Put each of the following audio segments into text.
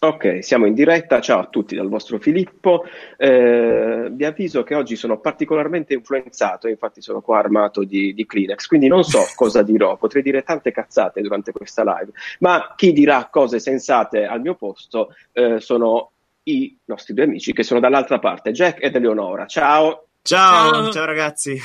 Ok, siamo in diretta. Ciao a tutti dal vostro Filippo. Eh, vi avviso che oggi sono particolarmente influenzato, infatti sono qua armato di, di Kleenex, quindi non so cosa dirò. Potrei dire tante cazzate durante questa live, ma chi dirà cose sensate al mio posto eh, sono i nostri due amici che sono dall'altra parte, Jack ed Eleonora. Ciao. Ciao, ciao, ciao ragazzi.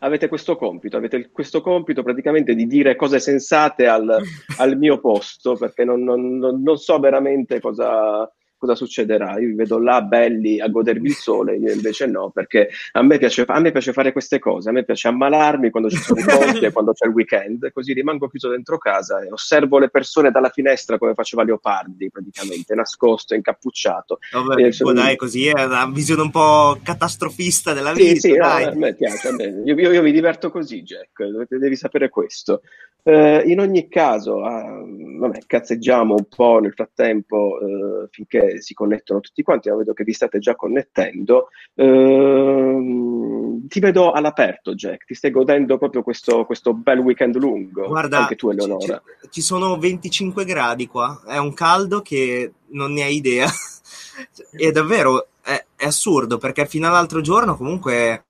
Avete questo compito, avete questo compito praticamente di dire cose sensate al, al mio posto, perché non, non, non so veramente cosa, cosa succederà. Io vi vedo là belli a godervi il sole, io invece no, perché a me, piace, a me piace fare queste cose, a me piace ammalarmi quando ci sono i ponti e quando c'è il weekend, così rimango chiuso dentro casa e osservo le persone dalla finestra come faceva Leopardi, praticamente, nascosto, incappucciato. Vabbè, e sono... dai, così è una visione un po' catastrofista della vita. Sì, sì, no, a me piace, a me. Io, io, io, mi diverto così, Jack, devi sapere questo. Uh, in ogni caso, uh, vabbè, cazzeggiamo un po' nel frattempo uh, finché si connettono tutti quanti, ma vedo che vi state già connettendo. Ehm, ti vedo all'aperto, Jack, ti stai godendo proprio questo, questo bel weekend lungo. Guarda, anche tu, Eleonora. Ci, ci sono 25 gradi qua, è un caldo che non ne hai idea. e davvero è, è, assurdo perché fino all'altro giorno comunque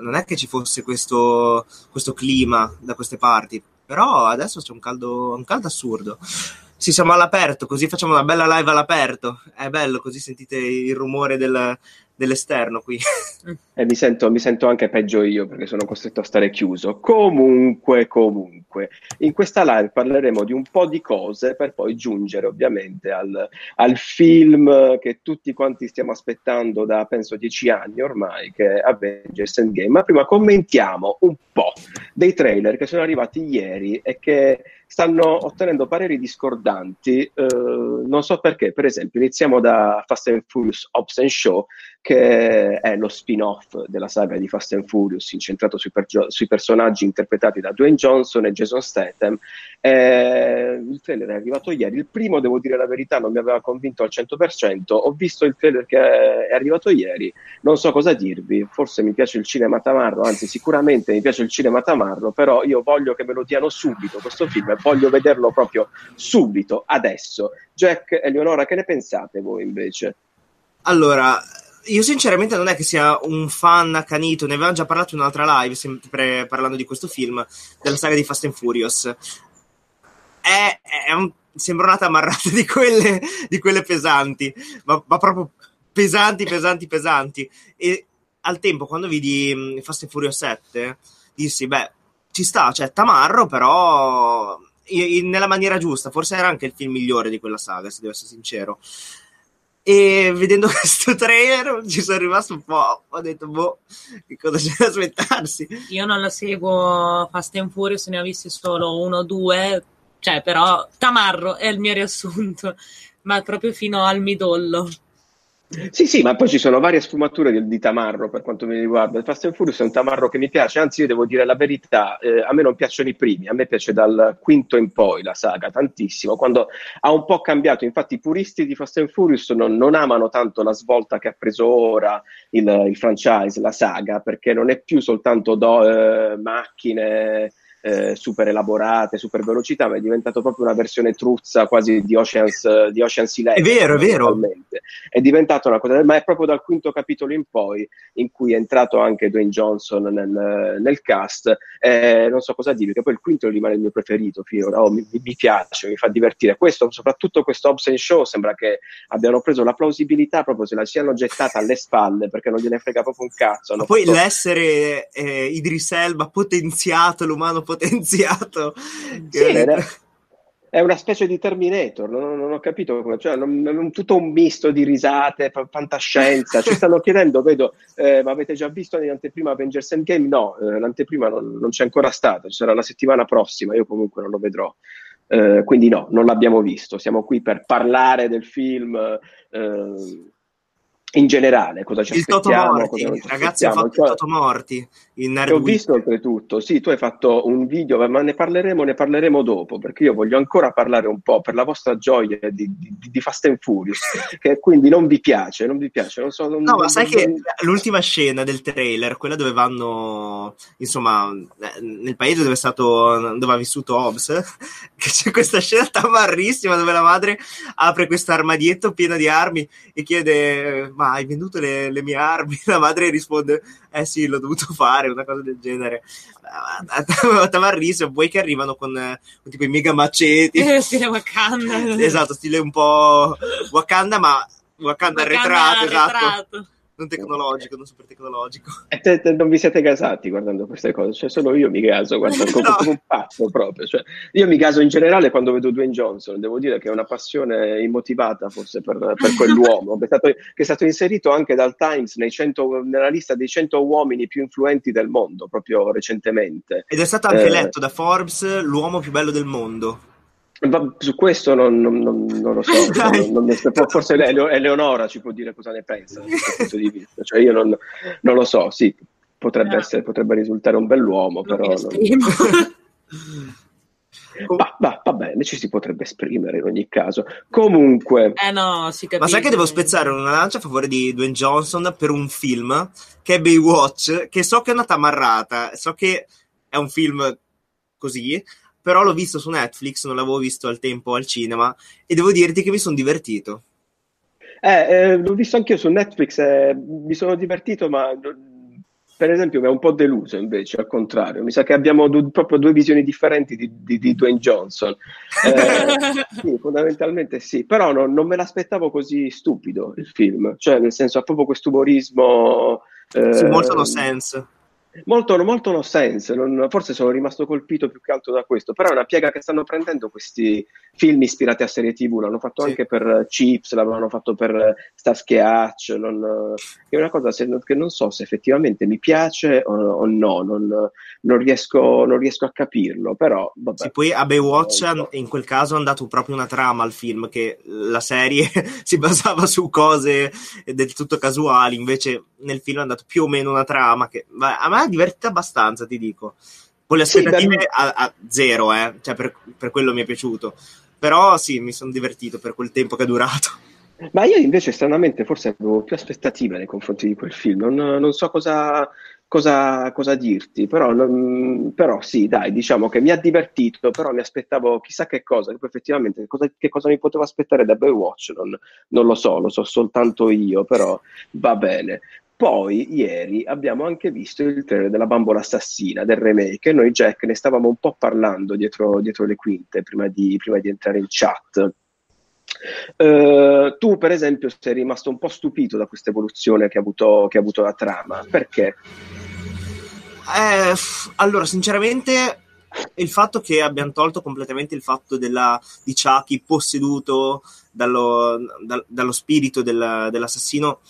non è che ci fosse questo, questo clima da queste parti però adesso c'è un caldo, un caldo assurdo. Sì, siamo all'aperto, così facciamo una bella live all'aperto. È bello, così sentite il rumore del, dell'esterno qui. E mi sento, mi sento, anche peggio io perché sono costretto a stare chiuso. Comunque, comunque, in questa live parleremo di un po' di cose per poi giungere ovviamente al, al film che tutti quanti stiamo aspettando da penso dieci anni ormai, che è Avengers Endgame. Ma prima commentiamo un po' dei trailer che sono arrivati ieri e che stanno ottenendo pareri discordanti. Eh, non so perché, per esempio, iniziamo da Fast and Furious Ops and Show, che è lo spin-off della saga di Fast and Furious, incentrato sui, per- sui personaggi interpretati da Dwayne Johnson e Jason Statham. Eh, il trailer è arrivato ieri. Il primo, devo dire la verità, non mi aveva convinto al 100%. Ho visto il trailer che è arrivato ieri, non so cosa dirvi. Forse mi piace il cinema tamarro, anzi, sicuramente mi piace il cinema tamarro, però io voglio che me lo diano subito questo film voglio vederlo proprio subito, adesso. Jack e Leonora, che ne pensate voi invece? Allora, io sinceramente non è che sia un fan accanito, ne avevamo già parlato in un'altra live, sempre parlando di questo film, della saga di Fast and Furious. È, è un, sembra una tamarrata di quelle, di quelle pesanti, ma, ma, proprio pesanti, pesanti, pesanti. E al tempo, quando vidi mm, Fast and Furious 7, dissi, beh, ci sta, cioè tamarro, però in, nella maniera giusta. Forse era anche il film migliore di quella saga, se devo essere sincero. E vedendo questo trailer ci sono rimasto un po'. Ho detto, boh, che cosa c'è da aspettarsi? Io non la seguo Fast and Furious, ne ho visti solo uno o due. Cioè, però, Tamarro è il mio riassunto, ma proprio fino al midollo. Sì, sì, ma poi ci sono varie sfumature di, di, tamarro per quanto mi riguarda. Il Fast and Furious è un tamarro che mi piace, anzi io devo dire la verità, eh, a me non piacciono i primi, a me piace dal quinto in poi la saga tantissimo, quando ha un po' cambiato, infatti i puristi di Fast and Furious non, non amano tanto la svolta che ha preso ora il, il franchise, la saga, perché non è più soltanto do, eh, macchine eh, super elaborate, super velocità, ma è diventato proprio una versione truzza quasi di Ocean's, di Ocean's Eleven. È vero, è vero. È diventata una cosa, ma è proprio dal quinto capitolo in poi in cui è entrato anche Dwayne Johnson nel, nel cast. Eh, non so cosa dire, che poi il quinto rimane il mio preferito finora. Oh, mi, mi, piace, mi fa divertire. Questo, soprattutto questo Hobbs Show, sembra che abbiano preso la plausibilità proprio se la siano gettata alle spalle perché non gliene frega proprio un cazzo. Poi fatto... l'essere eh, Idris Elba potenziato, l'umano potenziato potenziato. Sì, è, è una specie di Terminator, non, non ho capito come, cioè, non, tutto un misto di risate, fantascienza. Ci stanno chiedendo, vedo, eh, ma avete già visto nell'anteprima Avengers Endgame? No, eh, l'anteprima non, non, c'è ancora stata, ci sarà la settimana prossima, io comunque non lo vedrò. Eh, quindi no, non l'abbiamo visto. Siamo qui per parlare del film eh, in generale, cosa ci il Toto aspettiamo, Morti, non ci ragazzi, aspettiamo. fatto il Cioè, Toto Morti in Nerd ho visto oltretutto, sì, tu hai fatto un video, ma ne parleremo, ne parleremo dopo, perché io voglio ancora parlare un po' per la vostra gioia di, di- di Fast and Furious, che quindi non vi piace, non vi piace, non so... non- No, ma non- sai che l'ultima scena del trailer, quella dove vanno, insomma, eh, nel paese dove è stato, dove ha vissuto Hobbs, che c'è questa scena tamarrissima dove la madre apre questo armadietto pieno di armi e chiede, ma hai venduto le, le mie armi? La madre risponde, eh sì, l'ho dovuto fare, una cosa del genere. Ah, Tamarrissimo, poi che arrivano con, con tipo i mega maceti. Eh, stile Wakanda. Esatto, stile un po' Wakanda, ma Wakanda, Wakanda arretrato, esatto. Non tecnologico, non super tecnologico. E te- te- non vi siete gasati guardando queste cose, cioè solo io mi gaso guardando No. come un pazzo proprio. Cioè, io mi gaso in generale quando vedo Dwayne Johnson, devo dire che è una passione immotivata forse per, per quell'uomo, che è, stato, che è stato inserito anche dal Times nei 100 nella lista dei 100 uomini più influenti del mondo, proprio recentemente. Ed è stato anche Eh. letto da Forbes l'uomo più bello del mondo. Ma su questo non, non- non- non lo so, forse Ele- Eleonora ci può dire cosa ne pensa da questo punto di vista. Cioè io non, non lo so, sì, potrebbe, essere, potrebbe risultare un bell'uomo, Non però... Va, va- va bene, ci si potrebbe esprimere in ogni caso. Comunque, Eh no, si capisce. Ma sai che devo spezzare una lancia a favore di Dwayne Johnson per un film che è Baywatch, che so che è una tamarrata, so che è un film così, però l'ho visto su Netflix, non l'avevo visto al tempo al cinema, e devo dirti che mi sono divertito. eh, eh, l'ho visto anch'io su Netflix, eh, mi sono divertito, ma per esempio mi ha un po' deluso invece, al contrario. Mi sa che abbiamo du- proprio due visioni differenti di, di- di Dwayne Johnson. Eh, sì, fondamentalmente sì, però non, non me l'aspettavo così stupido il film, cioè nel senso ha proprio questo umorismo... eh, Sì, molto no sense. Molto, molto no sense, non- forse sono rimasto colpito più che altro da questo, però è una piega che stanno prendendo questi film ispirati a serie TV, l'hanno fatto Sì. anche per Chips, l'avevano fatto per Starsky Hutch, non- è una cosa se- che non so se effettivamente mi piace o, o no, non, non riesco, non riesco a capirlo, però vabbè. Sì, poi a Baywatch in quel caso hanno dato proprio una trama al film, che la serie si basava su cose del tutto casuali, invece nel film hanno dato più o meno una trama che a me ha divertito abbastanza, ti dico. Con le Sì, aspettative beh, a, a zero, eh, cioè per, per quello mi è piaciuto. Però sì, mi sono divertito per quel tempo che è durato. Ma io invece stranamente forse avevo più aspettative nei confronti di quel film, non, non so cosa, cosa, cosa dirti, però, non- però sì, dai, diciamo che mi ha divertito, però mi aspettavo chissà che cosa, che effettivamente che cosa, che cosa mi potevo aspettare da Baywatch, non, non lo so, lo so soltanto io, però va bene. Poi ieri abbiamo anche visto il trailer della Bambola Assassina, del remake, e noi Jack ne stavamo un po' parlando dietro, dietro le quinte prima di, prima di entrare in chat. Eh, tu, per esempio, sei rimasto un po' stupito da questa evoluzione che ha avuto, che ha avuto la trama. Perché? Eh, allora, sinceramente, il fatto che abbiano tolto completamente il fatto della, di Chucky posseduto dallo, dal- dallo spirito del- dell'assassino,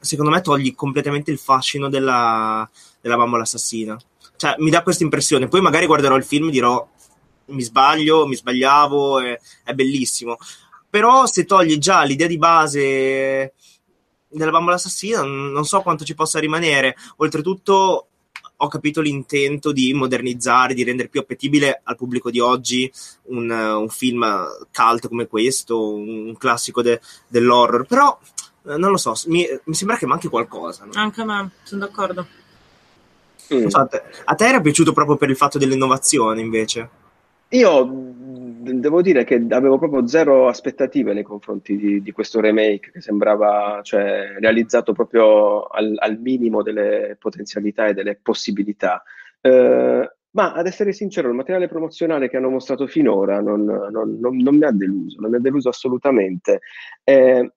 secondo me togli completamente il fascino della, della bambola assassina. Cioè, mi dà questa impressione. Poi magari guarderò il film e dirò mi sbaglio, mi sbagliavo, è, è bellissimo. Però se togli già l'idea di base della bambola assassina, non so quanto ci possa rimanere. Oltretutto ho capito l'intento di modernizzare, di rendere più appetibile al pubblico di oggi un, un film cult come questo, un, classico de- dell'horror. Però non lo so, mi, mi sembra che manchi qualcosa. no? Anche a me, sono d'accordo. Mm. So, a, te, a te era piaciuto proprio per il fatto dell'innovazione invece? Io devo dire che avevo proprio zero aspettative nei confronti di, di questo remake che sembrava cioè, realizzato proprio al, al minimo delle potenzialità e delle possibilità. Eh, ma ad essere sincero, il materiale promozionale che hanno mostrato finora non, non- non- non mi ha deluso, non mi ha deluso assolutamente. Eh,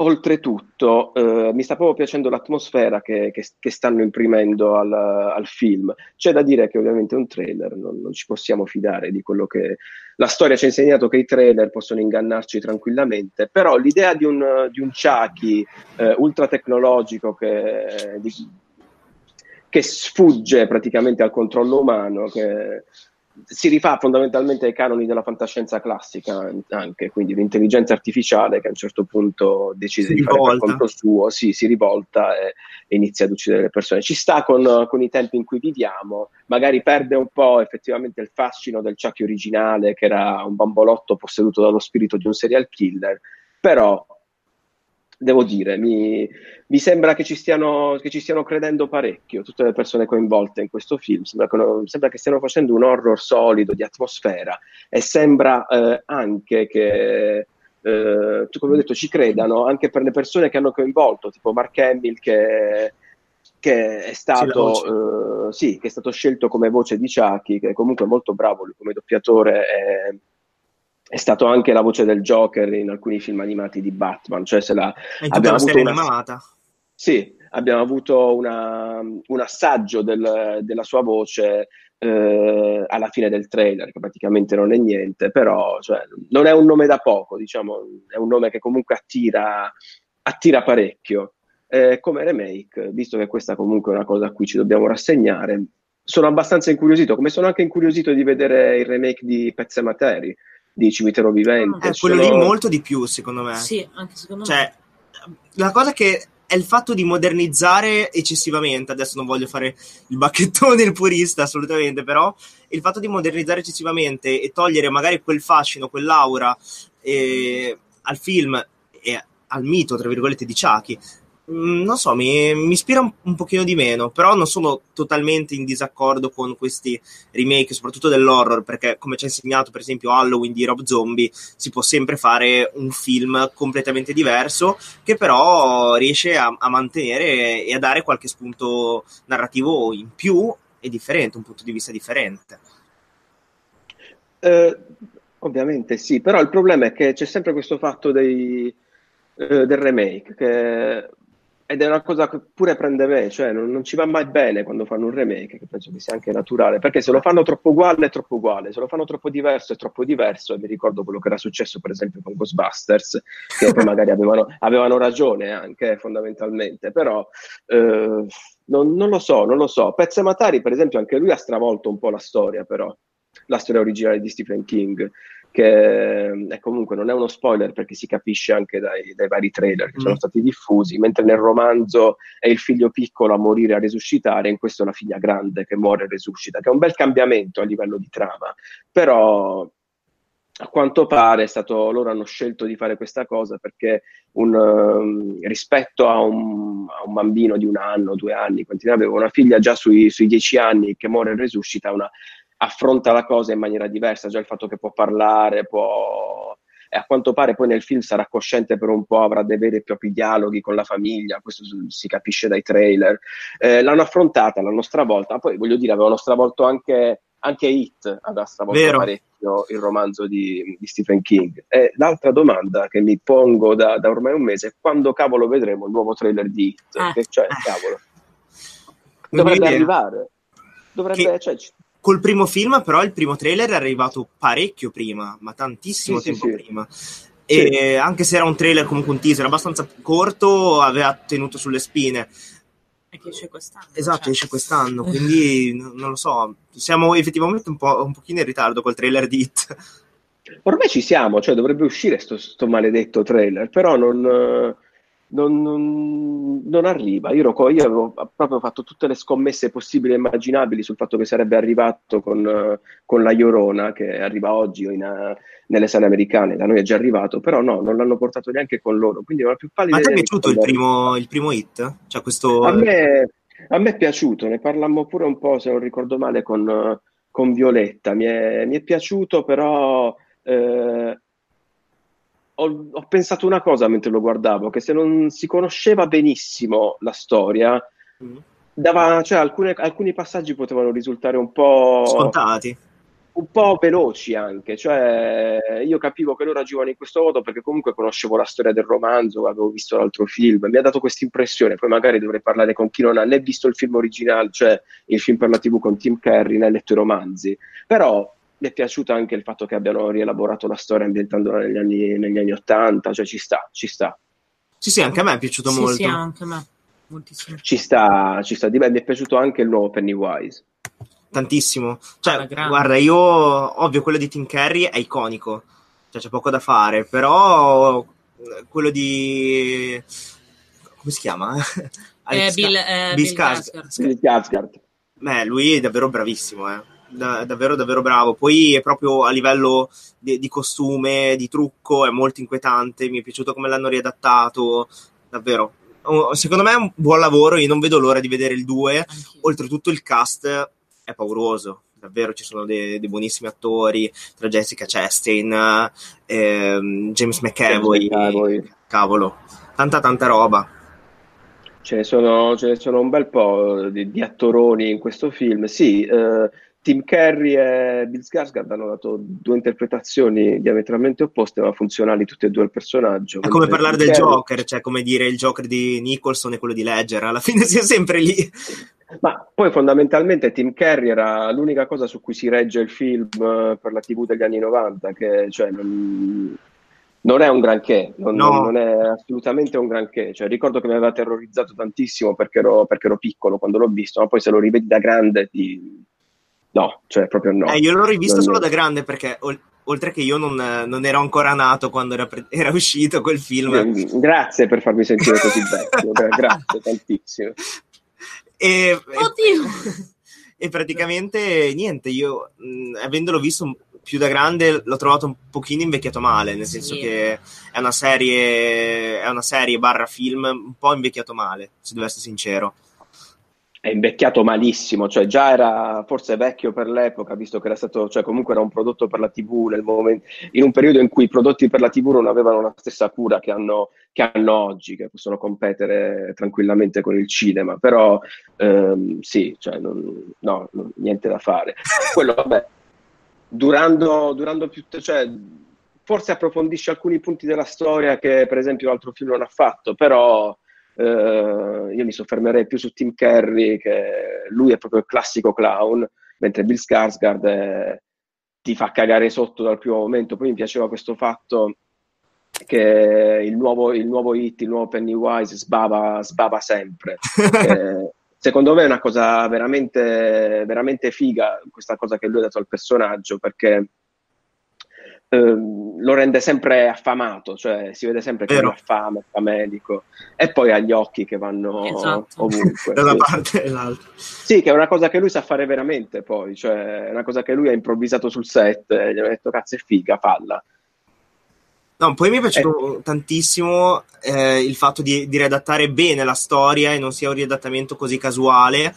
Oltretutto, eh, mi sta proprio piacendo l'atmosfera che, che- che stanno imprimendo al, al film. C'è da dire che ovviamente è un trailer, non, non ci possiamo fidare di quello che la storia ci ha insegnato che i trailer possono ingannarci tranquillamente, però l'idea di un, di un Chucky eh, ultra tecnologico che, che sfugge praticamente al controllo umano, che si rifà fondamentalmente ai canoni della fantascienza classica anche, quindi l'intelligenza artificiale che a un certo punto decide Si di fare per rivolta. conto suo, sì, si rivolta e, e inizia ad uccidere le persone. Ci sta con, con i tempi in cui viviamo, magari perde un po' effettivamente il fascino del Chucky originale che era un bambolotto posseduto dallo spirito di un serial killer, però devo dire, mi, mi sembra che ci, stiano, che ci stiano credendo parecchio tutte le persone coinvolte in questo film. Sembra che, sembra che stiano facendo un horror solido di atmosfera e sembra eh, anche che, eh, tu come ho detto, ci credano anche per le persone che hanno coinvolto, tipo Mark Hamill che, che è stato, eh, sì, che è stato scelto come voce di Chucky, che è comunque molto bravo lui come doppiatore. È, è stato anche la voce del Joker in alcuni film animati di Batman, cioè se la, tutta la serie animata. Sì, abbiamo avuto una, un assaggio del, della sua voce eh, alla fine del trailer, che praticamente non è niente, però cioè, non è un nome da poco, diciamo, è un nome che comunque attira, attira parecchio. Eh, come remake, visto che questa comunque è una cosa a cui ci dobbiamo rassegnare, sono abbastanza incuriosito, come sono anche incuriosito di vedere il remake di Pet Sematary, di Cimitero Vivente. Eh, quello Sono- lì molto di più, secondo me. Sì, anche secondo Cioè, la cosa che è il fatto di modernizzare eccessivamente, adesso non voglio fare il bacchettone il purista assolutamente, però il fatto di modernizzare eccessivamente e togliere magari quel fascino, quell'aura eh, al film e al mito, tra virgolette, di Chucky, non so, mi, mi ispira un, un pochino di meno, però non sono totalmente in disaccordo con questi remake, soprattutto dell'horror, perché come ci ha insegnato per esempio Halloween di Rob Zombie, si può sempre fare un film completamente diverso che però riesce a, a mantenere e a dare qualche spunto narrativo in più e differente, un punto di vista differente. Eh, ovviamente sì, però il problema è che c'è sempre questo fatto dei, eh, del remake, che- ed è una cosa che pure prende me, cioè non, non ci va mai bene quando fanno un remake, che penso che sia anche naturale, perché se lo fanno troppo uguale è troppo uguale, se lo fanno troppo diverso è troppo diverso, e mi ricordo quello che era successo per esempio con Ghostbusters, che poi magari avevano, avevano ragione anche fondamentalmente, però eh, non, non lo so, non lo so. Pezze Matari per esempio anche lui ha stravolto un po' la storia però la storia originale di Stephen King, che eh, comunque non è uno spoiler perché si capisce anche dai, dai vari trailer che Mm. sono stati diffusi, mentre nel romanzo è il figlio piccolo a morire e a risuscitare, in questo è la figlia grande che muore e risuscita, che è un bel cambiamento a livello di trama, però a quanto pare stato, loro hanno scelto di fare questa cosa perché un, ehm, rispetto a un, a un bambino di un anno, due anni, quanti ne aveva una figlia già sui, sui dieci anni che muore e risuscita, una, affronta la cosa in maniera diversa, già il fatto che può parlare, può... E a quanto pare poi nel film sarà cosciente per un po', avrà dei veri e propri dialoghi con la famiglia, questo si capisce dai trailer. Eh, l'hanno affrontata, l'hanno stravolta, poi voglio dire, avevano stravolto anche, anche Hit, aveva stravolto Vero. parecchio il romanzo di, di Stephen King. E l'altra domanda che mi pongo da, da ormai un mese è quando cavolo vedremo il nuovo trailer di Hit? Eh. Che, cioè, cavolo, dovrebbe arrivare. Dovrebbe, Che- cioè, ci- Col primo film, però, il primo trailer è arrivato parecchio prima, ma tantissimo Sì, sì, tempo sì. prima. E anche se era un trailer, comunque un teaser abbastanza corto, aveva tenuto sulle spine. è che esce quest'anno. Esatto, cioè. esce quest'anno, quindi non lo so. Siamo effettivamente un, po', un pochino in ritardo col trailer di Hit. Ormai ci siamo, cioè dovrebbe uscire sto, sto maledetto trailer, però non, non- non- non arriva. Io, ero io avevo proprio fatto tutte le scommesse possibili e immaginabili sul fatto che sarebbe arrivato con, con la Llorona, che arriva oggi in, nelle sale americane, da noi è già arrivato, però no, non l'hanno portato neanche con loro, quindi non ho più pallida Ma ti è piaciuto il primo, il primo Hit? Cioè questo... a me, a me è piaciuto, ne parlammo pure un po', se non ricordo male, con, con Violetta. Mi è, mi è piaciuto, però eh, ho, ho pensato una cosa mentre lo guardavo, che se non si conosceva benissimo la storia, Mm. dava, cioè, alcune- alcuni passaggi potevano risultare un po' Scontati. un po' veloci anche, cioè io capivo che loro agivano in questo modo perché comunque conoscevo la storia del romanzo, avevo visto l'altro film, mi ha dato questa impressione, poi magari dovrei parlare con chi non ha né visto il film originale, cioè il film per la TV con Tim Curry, né letto i romanzi, però mi è piaciuto anche il fatto che abbiano rielaborato la storia ambientandola negli anni, negli anni 80, cioè ci sta, ci sta. Sì, sì, anche a me è piaciuto Sì, molto. sì, anche a me. Moltissimo. Ci sta, ci sta. Di me mi è piaciuto anche il nuovo Pennywise. tantissimo. Cioè, guarda, io ovvio quello di Tim Curry è iconico, cioè c'è poco da fare, però quello di come si chiama? Eh, Bill, eh, Bill Bill Skarsgård. Skarsgård. Bill Skarsgård. Beh, lui è davvero bravissimo, eh. Da- davvero, davvero bravo. Poi è proprio a livello di, di costume, di trucco, è molto inquietante. Mi è piaciuto come l'hanno riadattato, davvero. Oh, Secondo me è un buon lavoro. Io non vedo l'ora di vedere il 2. Anch'io. Oltretutto, il cast è pauroso. Davvero ci sono dei, dei buonissimi attori tra Jessica Chastain, ehm, James McAvoy. James. Cavolo, tanta, tanta roba. Ce ne sono, ce ne sono un bel po' di, di attoroni in questo film. Sì, eh, Tim Curry e Bill Skarsgård hanno dato due interpretazioni diametralmente opposte, ma funzionali tutte e due al personaggio. È come parlare Tim del Curry- Joker, cioè come dire il Joker di Nicholson e quello di Ledger, alla fine si è sempre lì. Ma poi fondamentalmente Tim Curry era l'unica cosa su cui si regge il film eh, per la TV degli anni 90, che cioè, non, non è un granché, non, No. non è assolutamente un granché. Cioè, ricordo che mi aveva terrorizzato tantissimo perché ero, perché ero piccolo quando l'ho visto, ma poi se lo rivedi da grande ti... No, cioè proprio no. Eh, io l'ho rivisto Non- solo da grande perché ol- oltre che io non, non ero ancora nato quando era, pre- era uscito quel film. Grazie per farmi sentire così vecchio, gra- grazie tantissimo. E, Oddio! e praticamente niente, io mh, avendolo visto più da grande l'ho trovato un pochino invecchiato male, nel senso Sì. che è una serie, è una serie barra film un po' invecchiato male, se devo essere sincero. È invecchiato malissimo, cioè già era forse vecchio per l'epoca, visto che era stato, cioè comunque era un prodotto per la TV nel momento, in un periodo in cui i prodotti per la TV non avevano la stessa cura che hanno, che hanno oggi, che possono competere tranquillamente con il cinema, però ehm, sì, cioè non- no, non- niente da fare. Quello, vabbè, durando, durando più, cioè, forse approfondisce alcuni punti della storia che per esempio l'altro film non ha fatto, però eh, io mi soffermerei più su Tim Curry, che lui è proprio il classico clown, mentre Bill Skarsgård è- ti fa cagare sotto dal primo momento. Poi mi piaceva questo fatto che il nuovo, il nuovo hit, il nuovo Pennywise sbava, sbava sempre. Eh, secondo me è una cosa veramente, veramente figa questa cosa che lui ha dato al personaggio perché ehm, lo rende sempre affamato, cioè si vede sempre che Vero. ha fame, famelico e poi ha gli occhi che vanno Esatto. ovunque. da una sì. parte e dall'altra. Sì, che è una cosa che lui sa fare veramente poi, cioè è una cosa che lui ha improvvisato sul set e gli ha detto cazzo è figa, falla. No, poi mi è piaciuto tantissimo eh, il fatto di, di riadattare bene la storia e non sia un riadattamento così casuale.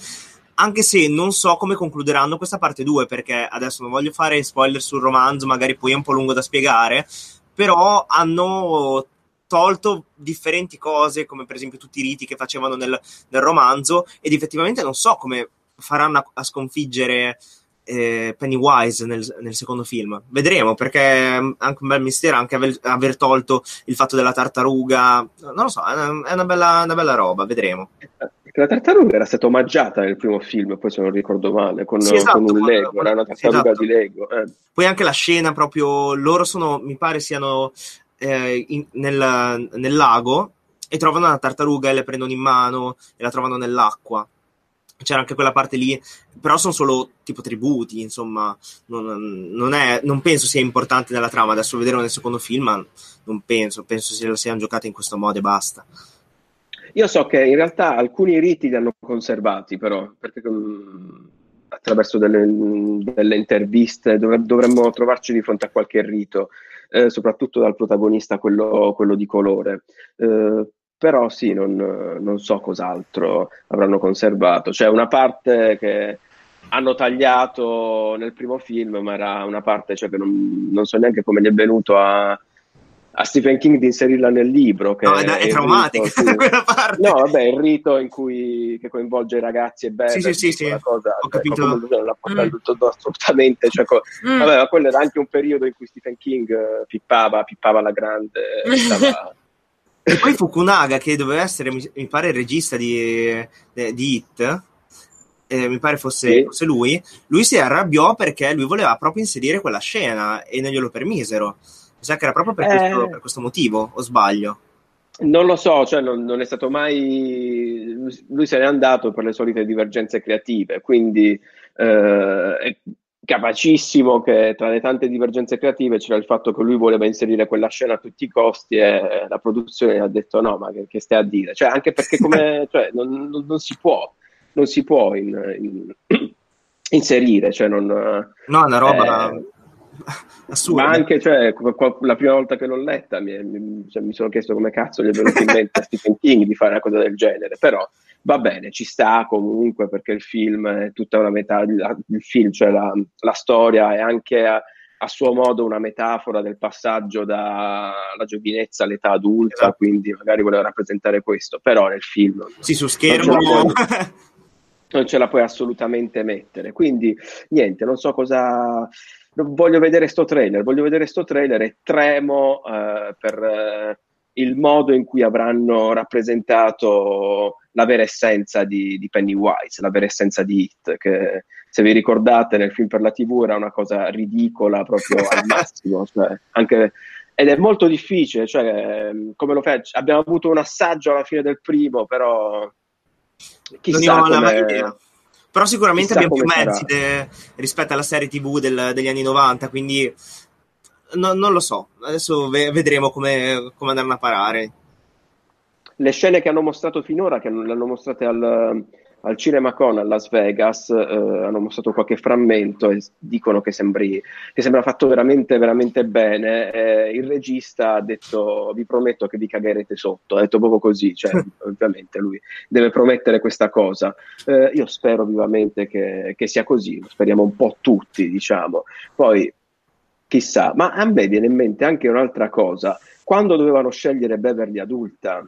Anche se non so come concluderanno questa parte 2, perché adesso non voglio fare spoiler sul romanzo, magari poi è un po' lungo da spiegare. Però hanno tolto differenti cose, come per esempio tutti i riti che facevano nel, nel romanzo, ed effettivamente non so come faranno a, a sconfiggere eh, Pennywise nel, nel secondo film. Vedremo, perché è anche un bel mistero anche aver, aver tolto il fatto della tartaruga. Non lo so, è una, è una bella, una bella roba, vedremo. Perché la tartaruga era stata omaggiata nel primo film, poi se non ricordo male, con, Sì, esatto, con un Lego, era una tartaruga esatto. di Lego. eh. Poi anche la scena proprio, loro sono, mi pare siano eh, in- nel, nel lago e trovano una tartaruga e le prendono in mano e la trovano nell'acqua. C'era anche quella parte lì, però sono solo tipo tributi, insomma, non, non è, non penso sia importante nella trama. Adesso vedremo nel secondo film, ma non penso, penso se la siano giocata in questo modo e basta. Io so che in realtà alcuni riti li hanno conservati, però, perché mm, attraverso delle, delle interviste dovre- dovremmo trovarci di fronte a qualche rito, eh, soprattutto dal protagonista, quello, quello di colore. Eh, però sì, non, non so cos'altro avranno conservato. C'è una parte che hanno tagliato nel primo film, ma era una parte cioè, che non, non so neanche come gli è venuto a, a Stephen King di inserirla nel libro. Che No, è, è traumatica rito, sì. quella parte. No, vabbè, il rito in cui che coinvolge i ragazzi e beve, Sì, sì, sì, sì. cosa, Ho cioè, capito. non l'ha portato Mm. tutto assolutamente. Cioè, co- Mm. vabbè, ma quello era anche un periodo in cui Stephen King eh, pippava, pippava alla grande. stava- E poi Fukunaga, che doveva essere, mi, mi pare, il regista di, eh, di Hit, eh, mi pare fosse, Sì. fosse lui, lui si arrabbiò perché lui voleva proprio inserire quella scena e non glielo permisero. Mi sa che era proprio per, Eh. questo, per questo motivo, o sbaglio? Non lo so, cioè non, non, è stato mai. Lui se n'è andato per le solite divergenze creative, quindi eh, è capacissimo che tra le tante divergenze creative c'era il fatto che lui voleva inserire quella scena a tutti i costi e la produzione ha detto no, ma che, che stai a dire? Cioè, anche perché come, cioè, non, non, non, si può, non si può in, in, inserire, cioè non, No, una roba... Eh, Assurdo. Ma anche, cioè, la prima volta che l'ho letta mi, mi, cioè, mi sono chiesto come cazzo gli è venuto in mente a Stephen King di fare una cosa del genere, però va bene, ci sta comunque perché il film è tutta una metà, il film, cioè la, la storia è anche a, a, suo modo una metafora del passaggio dalla giovinezza all'età adulta, esatto. quindi magari voleva rappresentare questo, però nel film... Sì, su schermo... Non ce la puoi assolutamente mettere, quindi niente, non so cosa voglio vedere sto trailer, voglio vedere sto trailer e tremo uh, per uh, il modo in cui avranno rappresentato la vera essenza di, di, Pennywise, la vera essenza di Hit, che se vi ricordate nel film per la TV era una cosa ridicola proprio al massimo, cioè, anche, ed è molto difficile, cioè, come lo fai? Abbiamo avuto un assaggio alla fine del primo, però chissà non come... idea però sicuramente abbiamo più mezzi de- rispetto alla serie TV del, degli anni 90, quindi no, non lo so. Adesso ve- vedremo come, come andranno a parare. Le scene che hanno mostrato finora, che le hanno mostrate al, al CinemaCon a Las Vegas eh, hanno mostrato qualche frammento e dicono che, sembri, che sembra fatto veramente, veramente bene. Eh, il regista ha detto: Vi prometto che vi cagherete sotto. Ha detto proprio così. Cioè, ovviamente lui deve promettere questa cosa. Eh, io spero vivamente che, che sia così, lo speriamo un po' tutti, diciamo. Poi chissà, ma a me viene in mente anche un'altra cosa. Quando dovevano scegliere Beverly adulta,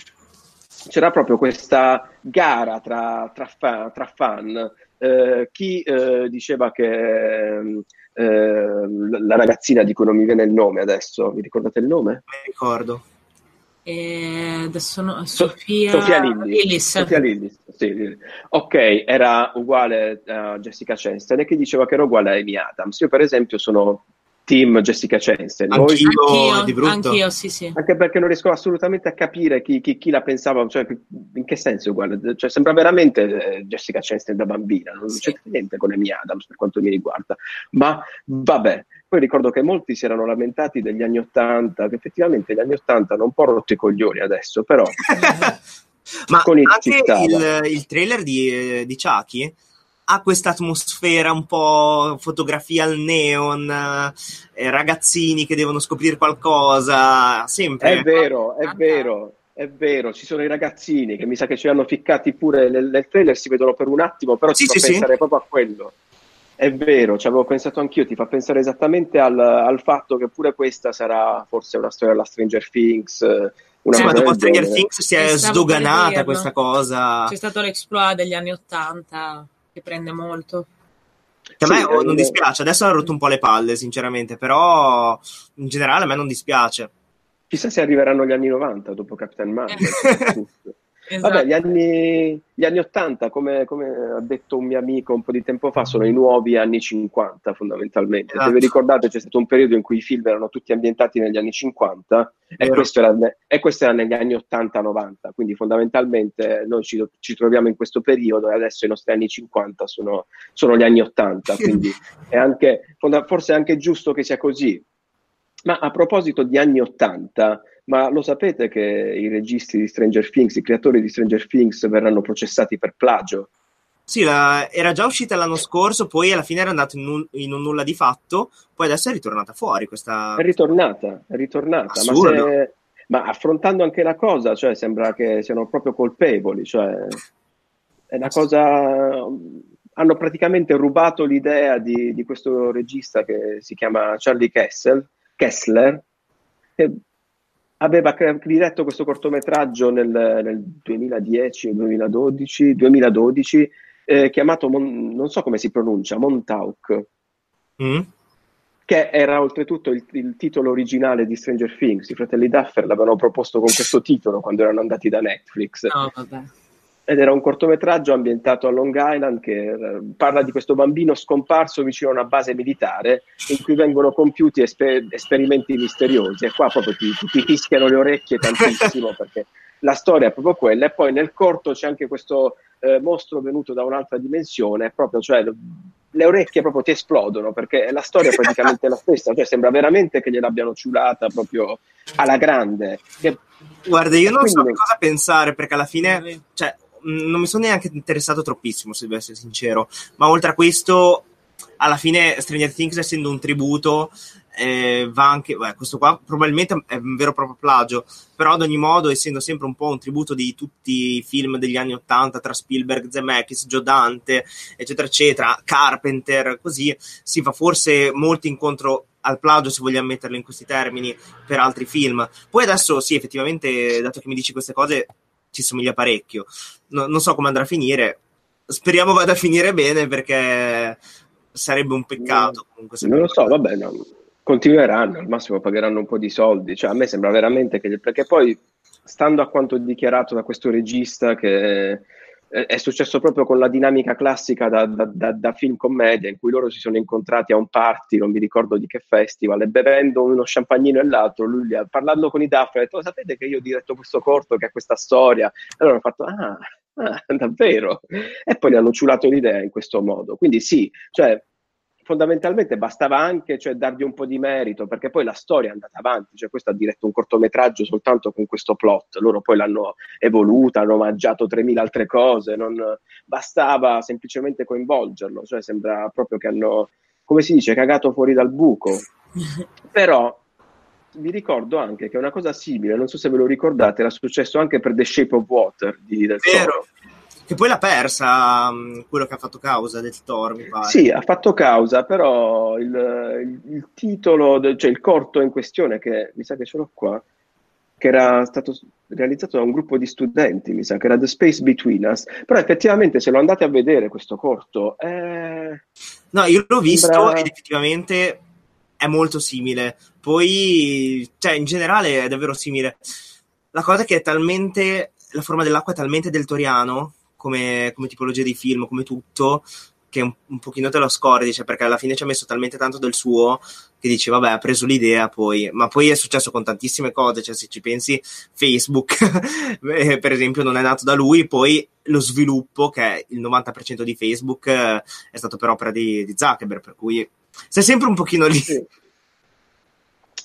c'era proprio questa gara tra, tra fan, tra fan. Eh, chi eh, diceva che eh, la ragazzina di cui non mi viene il nome adesso, vi ricordate il nome? Mi ricordo. E adesso no, Sofia, Sofia Lillis. Lillis. Sofia Lillis sì. Ok, era uguale a Jessica Chastain e chi diceva che era uguale a Amy Adams. Io per esempio sono team Jessica Chastain. Anch'io, anch'io, di brutto. Anch'io, sì, sì. Anche perché non riesco assolutamente a capire chi, chi, chi la pensava, cioè in che senso uguale. Cioè, sembra veramente eh, Jessica Chastain da bambina, non sì. c'è niente con Amy Adams per quanto mi riguarda. Ma vabbè, poi ricordo che molti si erano lamentati degli anni Ottanta, che effettivamente gli anni Ottanta hanno un po' rotto i coglioni adesso, però... Ma anche il, il, trailer di, eh, di Chucky ha questa atmosfera un po' fotografia al neon, eh, ragazzini che devono scoprire qualcosa, sempre. È vero, è vero. È vero, ci sono i ragazzini che mi sa che ci hanno ficcati pure nel, nel trailer, si vedono per un attimo, però sì, ti fa sì, pensare sì. proprio a quello. È vero, ci avevo pensato anch'io, ti fa pensare esattamente al, al, fatto che pure questa sarà forse una storia alla Stranger Things. Una sì, ma dopo Stranger Things si è sdoganata questa cosa. C'è stato l'exploit degli anni Ottanta che prende molto. Che a me sì, non dispiace, adesso ha rotto un po' le palle, sinceramente, però in generale a me non dispiace. Chissà se arriveranno gli anni 90 dopo Captain Marvel. Esatto. Vabbè, gli anni, gli anni 80, come, come, ha detto un mio amico un po' di tempo fa, sono i nuovi anni 50 fondamentalmente. Esatto. Se vi ricordate c'è stato un periodo in cui i film erano tutti ambientati negli anni 50 e questo, era, e questo, era, negli anni 80-90, quindi fondamentalmente noi ci, ci, troviamo in questo periodo e adesso i nostri anni 50 sono, sono gli anni 80, quindi è anche, forse è anche giusto che sia così. Ma a proposito di anni 80, ma lo sapete che i registi di Stranger Things, i creatori di Stranger Things verranno processati per plagio? Sì, la, era già uscita l'anno scorso, poi alla fine era andato in un, in un, nulla di fatto, poi adesso è ritornata fuori questa... È ritornata, è ritornata, ma, se, ma, affrontando anche la cosa, cioè sembra che siano proprio colpevoli, cioè è una cosa... Hanno praticamente rubato l'idea di, di questo regista che si chiama Charlie Kessel, Kessler, che aveva diretto questo cortometraggio nel, nel 2010 o 2012, 2012 eh, chiamato, Mon, non so come si pronuncia, Montauk, mm. che era oltretutto il, il, titolo originale di Stranger Things. I fratelli Duffer l'avevano proposto con questo titolo quando erano andati da Netflix. No, vabbè. Ed era un cortometraggio ambientato a Long Island che eh, parla di questo bambino scomparso vicino a una base militare in cui vengono compiuti esper- esperimenti misteriosi. E qua proprio ti, ti, fischiano le orecchie tantissimo perché la storia è proprio quella. E poi nel corto c'è anche questo eh, mostro venuto da un'altra dimensione proprio cioè le orecchie proprio ti esplodono perché la storia è praticamente la stessa cioè sembra veramente che gliel'abbiano ciulata proprio alla grande. Che, Guarda, io non so cosa pensare perché alla fine, cioè, non mi sono neanche interessato troppissimo, se devo essere sincero. Ma oltre a questo, alla fine, Stranger Things, essendo un tributo, eh, va anche. Beh, questo qua probabilmente è un vero e proprio plagio. Però, ad ogni modo, essendo sempre un po' un tributo di tutti i film degli anni Ottanta, tra Spielberg, Zemeckis, Joe Dante, eccetera, eccetera, Carpenter, così si fa forse molto incontro al plagio, se vogliamo metterlo in questi termini, per altri film. Poi adesso, sì, effettivamente, dato che mi dici queste cose, ci somiglia parecchio. No, non so come andrà a finire. Speriamo vada a finire bene perché sarebbe un peccato. Comunque, non lo so, vabbè, no. continueranno, al massimo pagheranno un po' di soldi. Cioè, a me sembra veramente che... Perché poi, stando a quanto dichiarato da questo regista che è successo proprio con la dinamica classica da, da, da, da, film commedia in cui loro si sono incontrati a un party, non mi ricordo di che festival, e bevendo uno champagnino e l'altro, lui parlando con i Daffy ha detto, sapete che io ho diretto questo corto che ha questa storia? E allora hanno fatto, ah, ah, davvero? E poi gli hanno ciulato l'idea in questo modo. Quindi sì, cioè, fondamentalmente bastava anche cioè, dargli un po' di merito, perché poi la storia è andata avanti, cioè questo ha diretto un cortometraggio soltanto con questo plot, loro poi l'hanno evoluta, hanno omaggiato 3.000 altre cose, non bastava semplicemente coinvolgerlo, cioè sembra proprio che hanno, come si dice, cagato fuori dal buco. Però vi ricordo anche che una cosa simile, non so se ve lo ricordate, era successo anche per The Shape of Water di Del Toro. Che poi l'ha persa mm, quello che ha fatto causa del Thor, mi pare. Sì, ha fatto causa, però il, il, il titolo, cioè il corto in questione, che mi sa che ce l'ho qua, che era stato realizzato da un gruppo di studenti, mi sa che era The Space Between Us, però effettivamente se lo andate a vedere questo corto... Eh... No, io l'ho visto sembra... ed effettivamente è molto simile. Poi, cioè, in generale è davvero simile. La cosa è che è talmente... La forma dell'acqua è talmente deltoriano come, come tipologia di film, come tutto, che un, un pochino te lo scordi, cioè, perché alla fine ci ha messo talmente tanto del suo che dici, vabbè, ha preso l'idea poi, ma poi è successo con tantissime cose, cioè se ci pensi, Facebook, eh, per esempio, non è nato da lui, poi lo sviluppo, che è il 90% di Facebook, eh, è stato per opera di, di Zuckerberg, per cui sei sempre un pochino lì. Sì.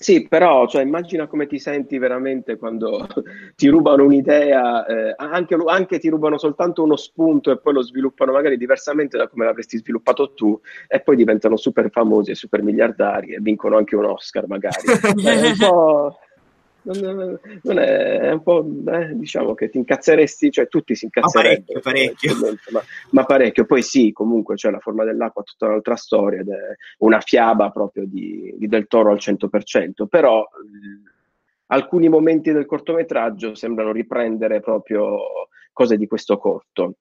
Sì, però cioè, immagina come ti senti veramente quando ti rubano un'idea, eh, anche, anche, ti rubano soltanto uno spunto e poi lo sviluppano magari diversamente da come l'avresti sviluppato tu e poi diventano super famosi e super miliardari e vincono anche un Oscar magari. è un po' non, non è, è, un po' eh, diciamo che ti incazzeresti, cioè tutti si incazzerebbero. Ma parecchio, parecchio. Ma, ma, parecchio. Poi sì, comunque c'è cioè, la forma dell'acqua, tutta un'altra storia ed è una fiaba proprio di, di Del Toro al 100%, però eh, alcuni momenti del cortometraggio sembrano riprendere proprio cose di questo corto.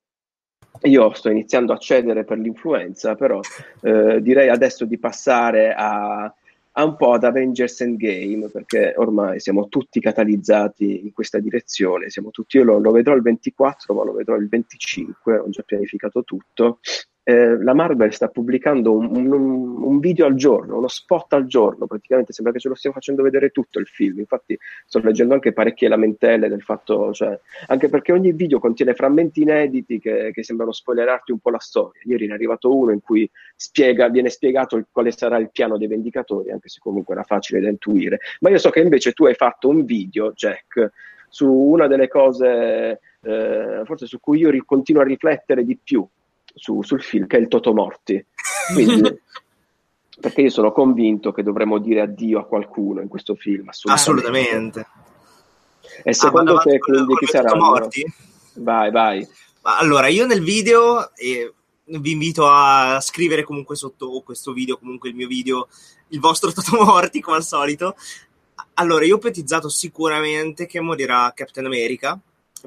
Io sto iniziando a cedere per l'influenza, però eh, direi adesso di passare a ha un po' ad Avengers Endgame, perché ormai siamo tutti catalizzati in questa direzione, siamo tutti, io lo, lo vedrò il 24, ma lo vedrò il 25, ho già pianificato tutto, eh, la Marvel sta pubblicando un, un, un, video al giorno, uno spot al giorno, praticamente sembra che ce lo stiamo facendo vedere tutto il film. Infatti, sto leggendo anche parecchie lamentele del fatto, cioè, anche perché ogni video contiene frammenti inediti che, che sembrano spoilerarti un po' la storia. Ieri è arrivato uno in cui spiega, viene spiegato il, quale sarà il piano dei Vendicatori, anche se comunque era facile da intuire. Ma io so che invece tu hai fatto un video, Jack, su una delle cose, eh, forse su cui io continuo a riflettere di più su, sul film, che è il Totomorti. Quindi, perché io sono convinto che dovremmo dire addio a qualcuno in questo film. Assolutamente. assolutamente. E secondo ah, te, quindi, chi sarà? Vai, vai. Allora, io nel video eh, vi invito a scrivere comunque sotto questo video, comunque il mio video, il vostro Totomorti, come al solito. Allora, io ho ipotizzato sicuramente che morirà Captain America,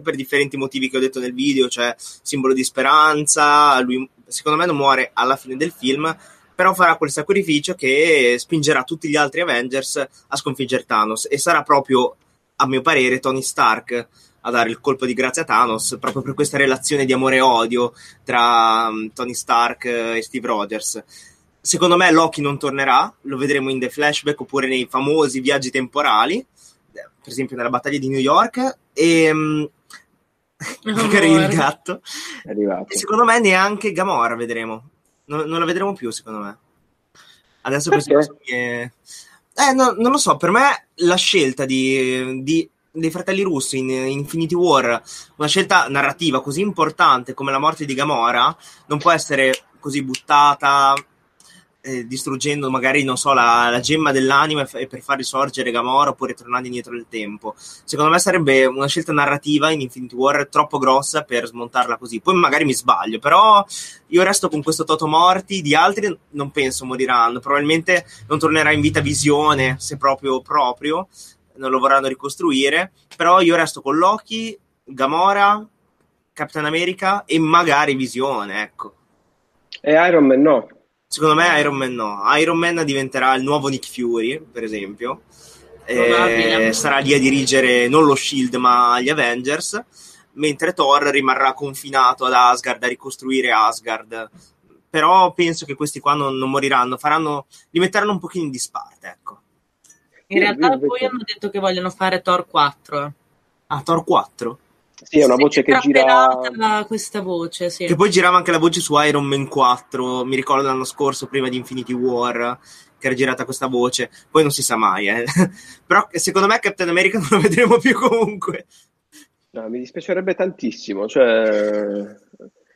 per differenti motivi che ho detto nel video, cioè simbolo di speranza, lui secondo me non muore alla fine del film, però farà quel sacrificio che spingerà tutti gli altri Avengers a sconfiggere Thanos e sarà proprio a mio parere, Tony Stark a dare il colpo di grazia a Thanos proprio per questa relazione di amore e odio tra um, Tony Stark e Steve Rogers. Secondo me Loki non tornerà, lo vedremo in The Flashback oppure nei famosi viaggi temporali, per esempio nella battaglia di New York. E, um, il gatto. È arrivato. E secondo me neanche Gamora vedremo. Non, non la vedremo più, secondo me. Adesso queste cose mie- Eh, no, non lo so, per me la scelta di, di- dei fratelli russi in Infinity War, una scelta narrativa così importante come la morte di Gamora, non può essere così buttata, eh, distruggendo magari, non so, la, la gemma dell'anima f- per far risorgere Gamora oppure tornando indietro nel tempo. Secondo me sarebbe una scelta narrativa in Infinity War troppo grossa per smontarla così. Poi magari mi sbaglio, però io resto con questo Toto Morti, di altri non penso moriranno. Probabilmente non tornerà in vita Visione, se proprio proprio, non lo vorranno ricostruire. Però io resto con Loki, Gamora, Capitan America e magari Visione, ecco. E Iron Man no. Secondo me Iron Man no. Iron Man diventerà il nuovo Nick Fury, per esempio. Eh, sarà lì a dirigere non lo Shield ma gli Avengers, mentre Thor rimarrà confinato ad Asgard a ricostruire Asgard. Però penso che questi qua non, non moriranno, faranno, li metteranno un pochino in disparte, ecco. In realtà poi hanno detto che vogliono fare Thor 4. Ah, Thor 4? Sì, è una voce che gira... Questa voce, sì. Che poi girava anche la voce su Iron Man 4, mi ricordo l'anno scorso, prima di Infinity War, che era girata questa voce. Poi non si sa mai, eh. Però secondo me Captain America non lo vedremo più comunque. No, mi dispiacerebbe tantissimo, cioè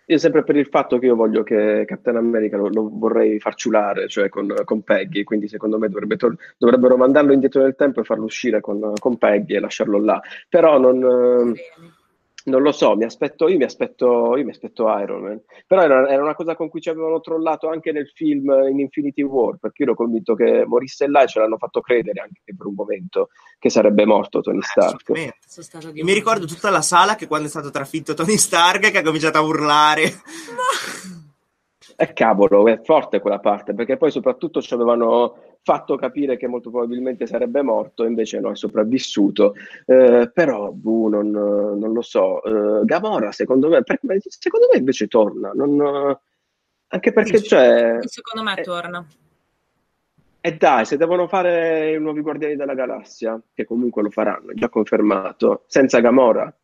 io sempre per il fatto che io voglio che Captain America lo, lo vorrei far ciulare, cioè con, con Peggy, quindi secondo me dovrebbe tor- dovrebbero mandarlo indietro nel tempo e farlo uscire con, con Peggy e lasciarlo là, però non, eh, non lo so, mi aspetto, io mi aspetto, io mi aspetto Iron Man, però era, era una cosa con cui ci avevano trollato anche nel film in Infinity War, perché io ero convinto che morisse là e ce l'hanno fatto credere anche per un momento che sarebbe morto Tony Stark. Assolutamente. Sono stata Mi ricordo tutta la sala che quando è stato trafitto Tony Stark che ha cominciato a urlare. E cavolo, è forte quella parte, perché poi soprattutto ci avevano fatto capire che molto probabilmente sarebbe morto, invece no, è sopravvissuto. Eh, però, boh, non, non lo so. Eh, Gamora, secondo me, per- secondo me invece torna. non- anche perché, cioè, Secondo me Eh, torna. e dai, se devono fare i nuovi Guardiani della Galassia, che comunque lo faranno, è già confermato, senza Gamora.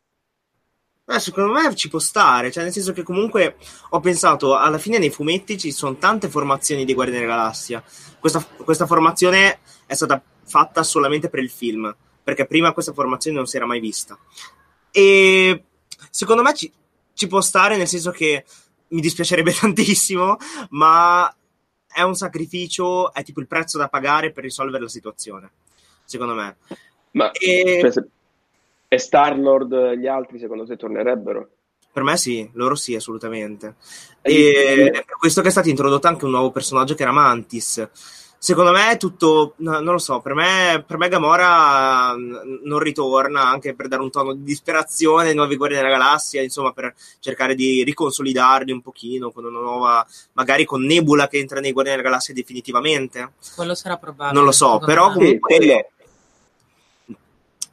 Eh, secondo me ci può stare, cioè nel senso che comunque ho pensato, alla fine nei fumetti ci sono tante formazioni di Guardiani della Galassia. Questa, questa formazione è stata fatta solamente per il film, perché prima questa formazione non si era mai vista. E secondo me ci, ci può stare nel senso che mi dispiacerebbe tantissimo, ma è un sacrificio, è tipo il prezzo da pagare per risolvere la situazione, secondo me. Ma E- cioè, se- e Star-Lord e gli altri secondo te tornerebbero? Per me sì, loro sì, assolutamente. E- è per questo che è stato introdotto anche un nuovo personaggio che era Mantis. Secondo me è tutto, no, non lo so, per me, per me Gamora non ritorna anche per dare un tono di disperazione ai nuovi Guardiani della Galassia, insomma per cercare di riconsolidarli un pochino con una nuova, magari con Nebula che entra nei Guardiani della Galassia definitivamente. Quello sarà probabile. Non lo so, però me. comunque Sì,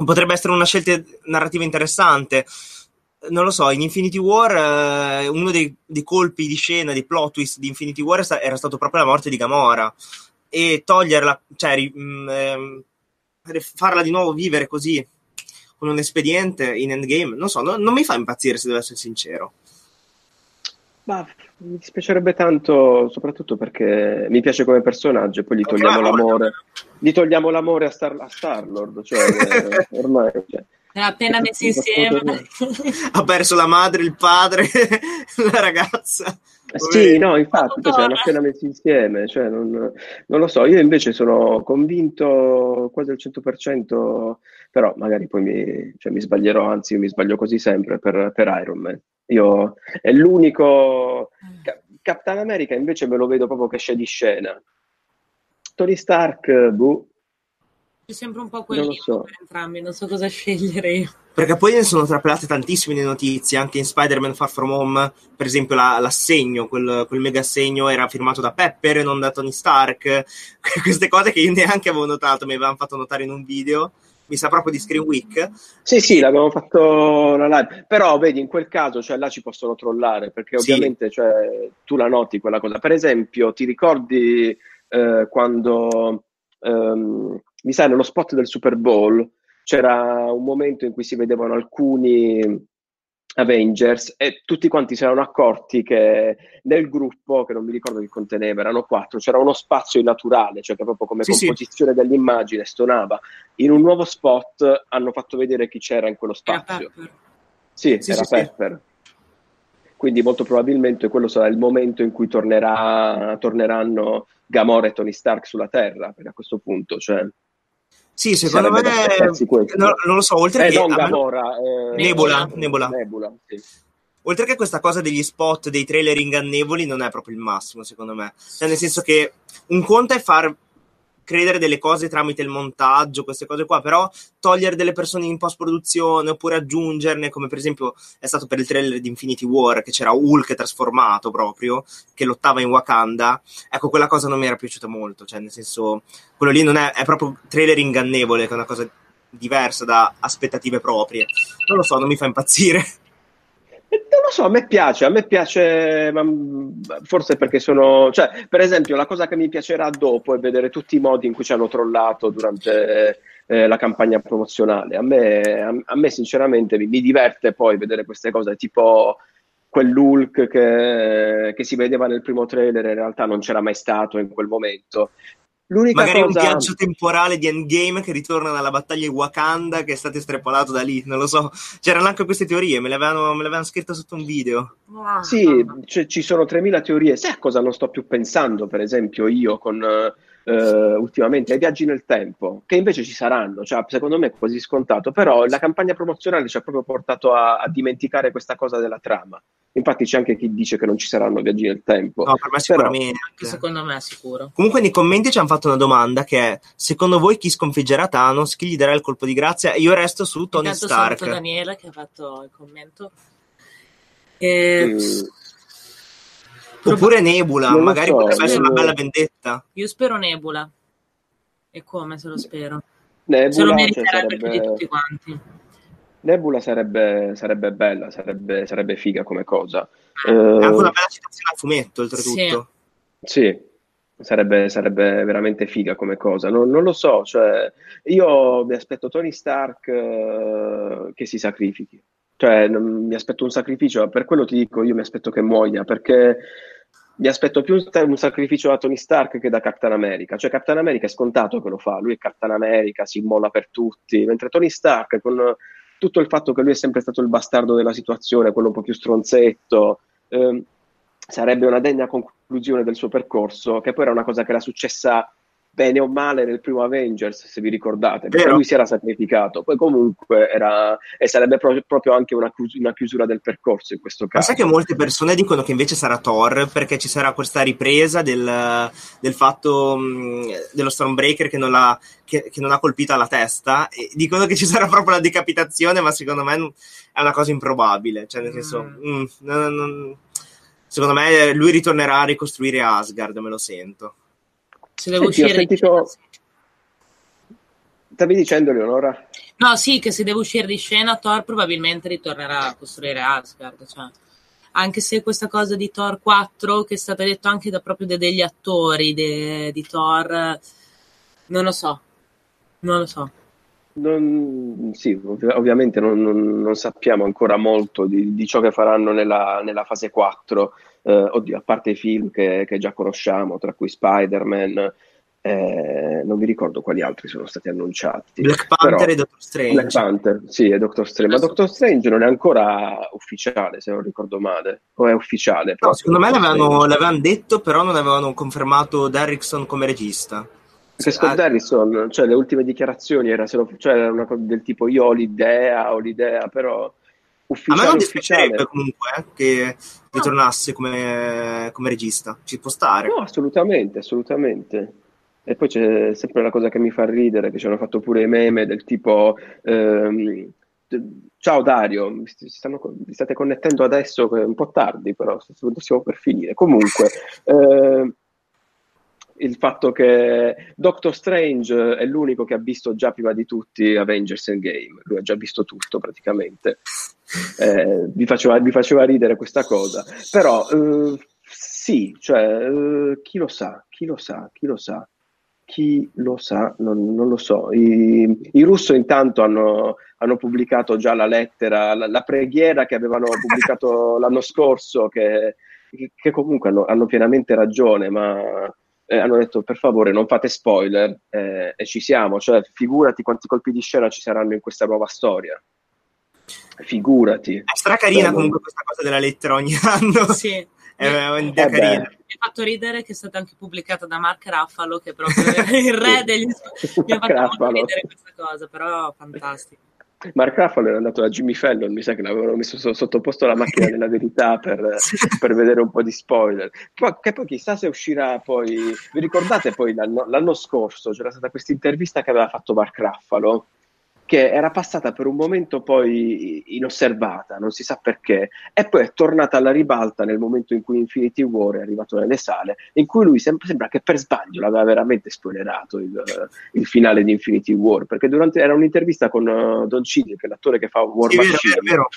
potrebbe essere una scelta narrativa interessante. Non lo so, in Infinity War eh, uno dei, dei colpi di scena, dei plot twist di Infinity War era stato proprio la morte di Gamora e toglierla, cioè mh, ehm, farla di nuovo vivere così con un espediente in Endgame, non so, no- non mi fa impazzire se devo essere sincero. Ma mi dispiacerebbe tanto, soprattutto perché mi piace come personaggio e poi gli togliamo l'amore. Gli togliamo l'amore a, Star, a Star-Lord, cioè eh, ormai... Cioè, Era appena messi insieme. ha perso la madre, il padre, la ragazza. Sì, no, infatti, si erano appena messi insieme, cioè non, non lo so, io invece sono convinto quasi al 100%, però magari poi mi, cioè, mi sbaglierò, anzi io mi sbaglio così sempre per, per Iron Man. Io è l'unico... Ca- Captain America invece me lo vedo proprio che esce di scena. Tony Stark, boh, C'è sempre un po' Non lo quell'ino so. per entrambi, non so cosa scegliere io. Perché poi ne sono trapelate tantissime le notizie, anche in Spider-Man Far From Home, per esempio la- l'assegno, quel, quel mega assegno era firmato da Pepper e non da Tony Stark. Queste cose che io neanche avevo notato, mi avevano fatto notare in un video. mi sa proprio di Screen Week. Sì, sì, l'abbiamo fatto la live, però vedi, in quel caso, cioè là ci possono trollare, perché Sì. ovviamente cioè, tu la noti quella cosa. Per esempio, ti ricordi eh, quando, ehm, mi sa, nello spot del Super Bowl c'era un momento in cui si vedevano alcuni Avengers e tutti quanti si erano accorti che nel gruppo, che non mi ricordo che conteneva, erano quattro, c'era uno spazio innaturale, cioè che proprio come Sì, sì. composizione dell'immagine stonava. In un nuovo spot hanno fatto vedere chi c'era in quello Era spazio. Pepper. Sì, Sì, era sì, sì. Pepper. Quindi molto probabilmente quello sarà il momento in cui tornerà, torneranno Gamora e Tony Stark sulla Terra, perché a questo punto, cioè... Sì, secondo me, no- non lo so, oltre Eh, che non a me- eh, Nebula, Nebula. Nebula, sì. oltre che questa cosa degli spot, dei trailer ingannevoli, non è proprio il massimo, secondo me. Cioè, nel senso che un conto è far credere delle cose tramite il montaggio, queste cose qua, però togliere delle persone in post-produzione oppure aggiungerne, come per esempio è stato per il trailer di Infinity War, che c'era Hulk trasformato proprio, che lottava in Wakanda, ecco, quella cosa non mi era piaciuta molto, cioè, nel senso, quello lì non è, è proprio trailer ingannevole, che è una cosa diversa da aspettative proprie. Non lo so, non mi fa impazzire. Non lo so, a me piace, a me piace, mm, forse perché sono, cioè, per esempio, la cosa che mi piacerà dopo è vedere tutti i modi in cui ci hanno trollato durante eh, la campagna promozionale. A me, a, a me sinceramente, mi, mi diverte poi vedere queste cose, tipo quell'Hulk che, che si vedeva nel primo trailer, in realtà non c'era mai stato in quel momento. L'unica Magari un cosa... viaggio temporale di Endgame che ritorna dalla battaglia di Wakanda che è stato estrapolato da lì, non lo so. C'erano anche queste teorie, me le avevano, me le avevano scritte sotto un video. Sì, c- ci sono 3.000 teorie. Sai a cosa non sto più pensando, per esempio, io con eh, ultimamente ai viaggi nel tempo, che invece ci saranno, cioè, secondo me è quasi scontato, però la campagna promozionale ci ha proprio portato a, a dimenticare questa cosa della trama. Infatti c'è anche chi dice che non ci saranno viaggi nel tempo. No, per me Però- sicuramente. Anche secondo me, sicuro. Comunque nei commenti ci hanno fatto una domanda che è, secondo voi chi sconfiggerà Thanos? Chi gli darà il colpo di grazia? E io resto su Tony Intanto Stark. saluto Daniela che ha fatto il commento. E... Mm, Oppure Nebula, Non magari so, potrebbe essere una bella vendetta. Io spero Nebula. E come se lo spero? Nebula, se lo cioè, meriterebbe più di sarebbe- tutti quanti. Nebula sarebbe, sarebbe bella, sarebbe, sarebbe figa come cosa. È anche una Eh, bella citazione al fumetto, oltretutto. Sì, sarebbe, sarebbe veramente figa come cosa. Non, non lo so, cioè, io mi aspetto Tony Stark eh, che si sacrifichi. Cioè, non- mi aspetto un sacrificio, per quello ti dico, io mi aspetto che muoia, perché mi aspetto più un sacrificio da Tony Stark che da Captain America. Cioè, Captain America è scontato che lo fa, lui è Captain America, si immola per tutti, mentre Tony Stark, con tutto il fatto che lui è sempre stato il bastardo della situazione, quello un po' più stronzetto, ehm, sarebbe una degna conclusione del suo percorso, che poi era una cosa che era successa bene o male nel primo Avengers, se vi ricordate, perché Vero. lui si era sacrificato, poi comunque era, e sarebbe pro- proprio anche una, chius- una chiusura del percorso in questo Ma caso. sai che molte persone dicono che invece sarà Thor perché ci sarà questa ripresa del, del fatto mh, dello Stormbreaker che non, l'ha, che, che non ha colpito alla testa e dicono che ci sarà proprio la decapitazione ma secondo me è una cosa improbabile cioè nel senso Mm. mm, non- non- secondo me lui ritornerà a ricostruire Asgard me lo sento Se devo Senti, uscire di sentito- Stavi dicendo, Leonora? No, sì, che se devo uscire di scena, Thor probabilmente ritornerà a costruire Asgard. Cioè. Anche se questa cosa di Thor 4, che è stata detta anche da proprio de- degli attori de- di Thor, non lo so. Non lo so. Non- sì, ov- ovviamente non, non- non sappiamo ancora molto di, di ciò che faranno nella, nella fase 4, eh, oddio, a parte i film che, che già conosciamo, tra cui Spider-Man, eh, non mi ricordo quali altri sono stati annunciati. Black Panther Però- e Doctor Strange Black Panther, sì, e Doctor Strange, ma Doctor Strange non è ancora ufficiale, se non ricordo male, o è ufficiale? No, secondo me l'avevano, l'avevano detto però non avevano confermato Derrickson come regista Perché Scott Ah, cioè le ultime dichiarazioni era, lo- cioè, era una cosa del tipo io ho l'idea, ho l'idea, però A me ufficiale, non ufficiale. dispiacerebbe comunque eh, che ritornasse come, come regista, ci può stare. No, assolutamente, assolutamente. E poi c'è sempre la cosa che mi fa ridere, che ci hanno fatto pure i meme del tipo ehm, Ciao Dario, mi stanno vi state connettendo adesso, un po' tardi, però st- siamo per finire. Comunque, ehm, il fatto che Doctor Strange è l'unico che ha visto già prima di tutti Avengers Endgame, lui ha già visto tutto praticamente. Eh, mi, faceva, mi, faceva, ridere questa cosa, però eh, sì, cioè, eh, chi lo sa, chi lo sa, chi lo sa, chi lo sa, non, non lo so. I, I, russo intanto hanno, hanno, pubblicato già la lettera, la, la preghiera che avevano pubblicato l'anno scorso, che, che comunque hanno, hanno pienamente ragione, ma eh, hanno detto per favore non fate spoiler eh, e ci siamo, cioè figurati quanti colpi di scena ci saranno in questa nuova storia. Figurati. È stracarina comunque questa cosa della lettera ogni anno. Sì. è un'idea eh carina. Mi ha fatto ridere che è stata anche pubblicata da Mark Raffalo, che è proprio il re degli... Mi ha fatto molto ridere questa cosa, però fantastico. Mark Ruffalo era andato da Jimmy Fallon, mi sa che l'avevano messo sottoposto alla macchina della verità per, per, vedere un po' di spoiler. Poi, che poi chissà se uscirà poi. Vi ricordate poi l'anno, l'anno scorso c'era stata questa intervista che aveva fatto Mark Ruffalo che era passata per un momento poi inosservata, non si sa perché, e poi è tornata alla ribalta nel momento in cui Infinity War è arrivato nelle sale, in cui lui sembra, sembra che per sbaglio l'aveva veramente spoilerato il, il, finale di Infinity War, perché durante, era un'intervista con uh, Don Cini, che è l'attore che fa War sì, Machine. Vero, vero.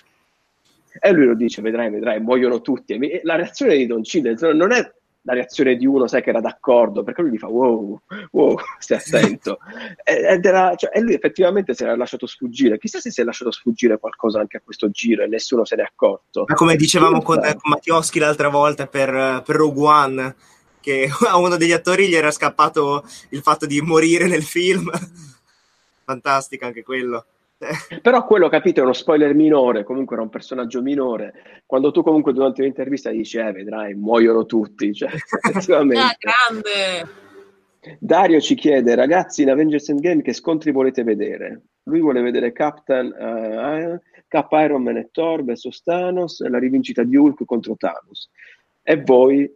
E lui lo dice, vedrai, vedrai, muoiono tutti. E la reazione di Don Cine non è la reazione di uno, sai che era d'accordo, perché lui gli fa wow, wow, stai attento. Ed era, cioè, e lui effettivamente si era lasciato sfuggire. Chissà se si è lasciato sfuggire qualcosa anche a questo giro e nessuno se ne è accorto. Ma come dicevamo con, con Mattioschi l'altra volta per, per Rogue One, che a uno degli attori gli era scappato il fatto di morire nel film. Fantastico anche quello. Però quello, capito, è uno spoiler minore, comunque era un personaggio minore. Quando tu comunque durante un'intervista dici, eh, vedrai, muoiono tutti, cioè, effettivamente. ah, grande! Dario ci chiede, ragazzi, in Avengers Endgame che scontri volete vedere? Lui vuole vedere Captain, uh, Cap Iron Man e Thor versus Thanos la rivincita di Hulk contro Thanos. E voi?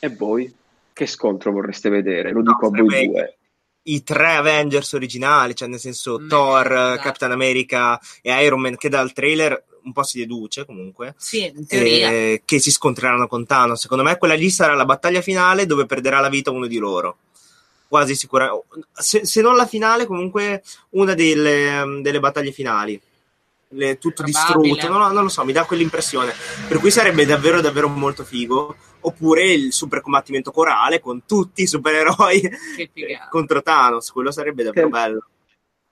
E voi? Che scontro vorreste vedere? Lo dico no, a voi due i tre Avengers originali, cioè nel senso Merda. Thor, Captain America e Iron Man, che dal trailer un po' si deduce comunque. Sì. Eh, che si scontreranno con Thanos. Secondo me quella lì sarà la battaglia finale dove perderà la vita uno di loro. Quasi sicuramente. Se, se, non la finale, comunque una delle, delle battaglie finali. Le, tutto Probabile. distrutto, non, non, lo so, mi dà quell'impressione. Per cui sarebbe davvero, davvero molto figo oppure il super combattimento corale con tutti i supereroi contro Thanos, quello sarebbe davvero che... bello.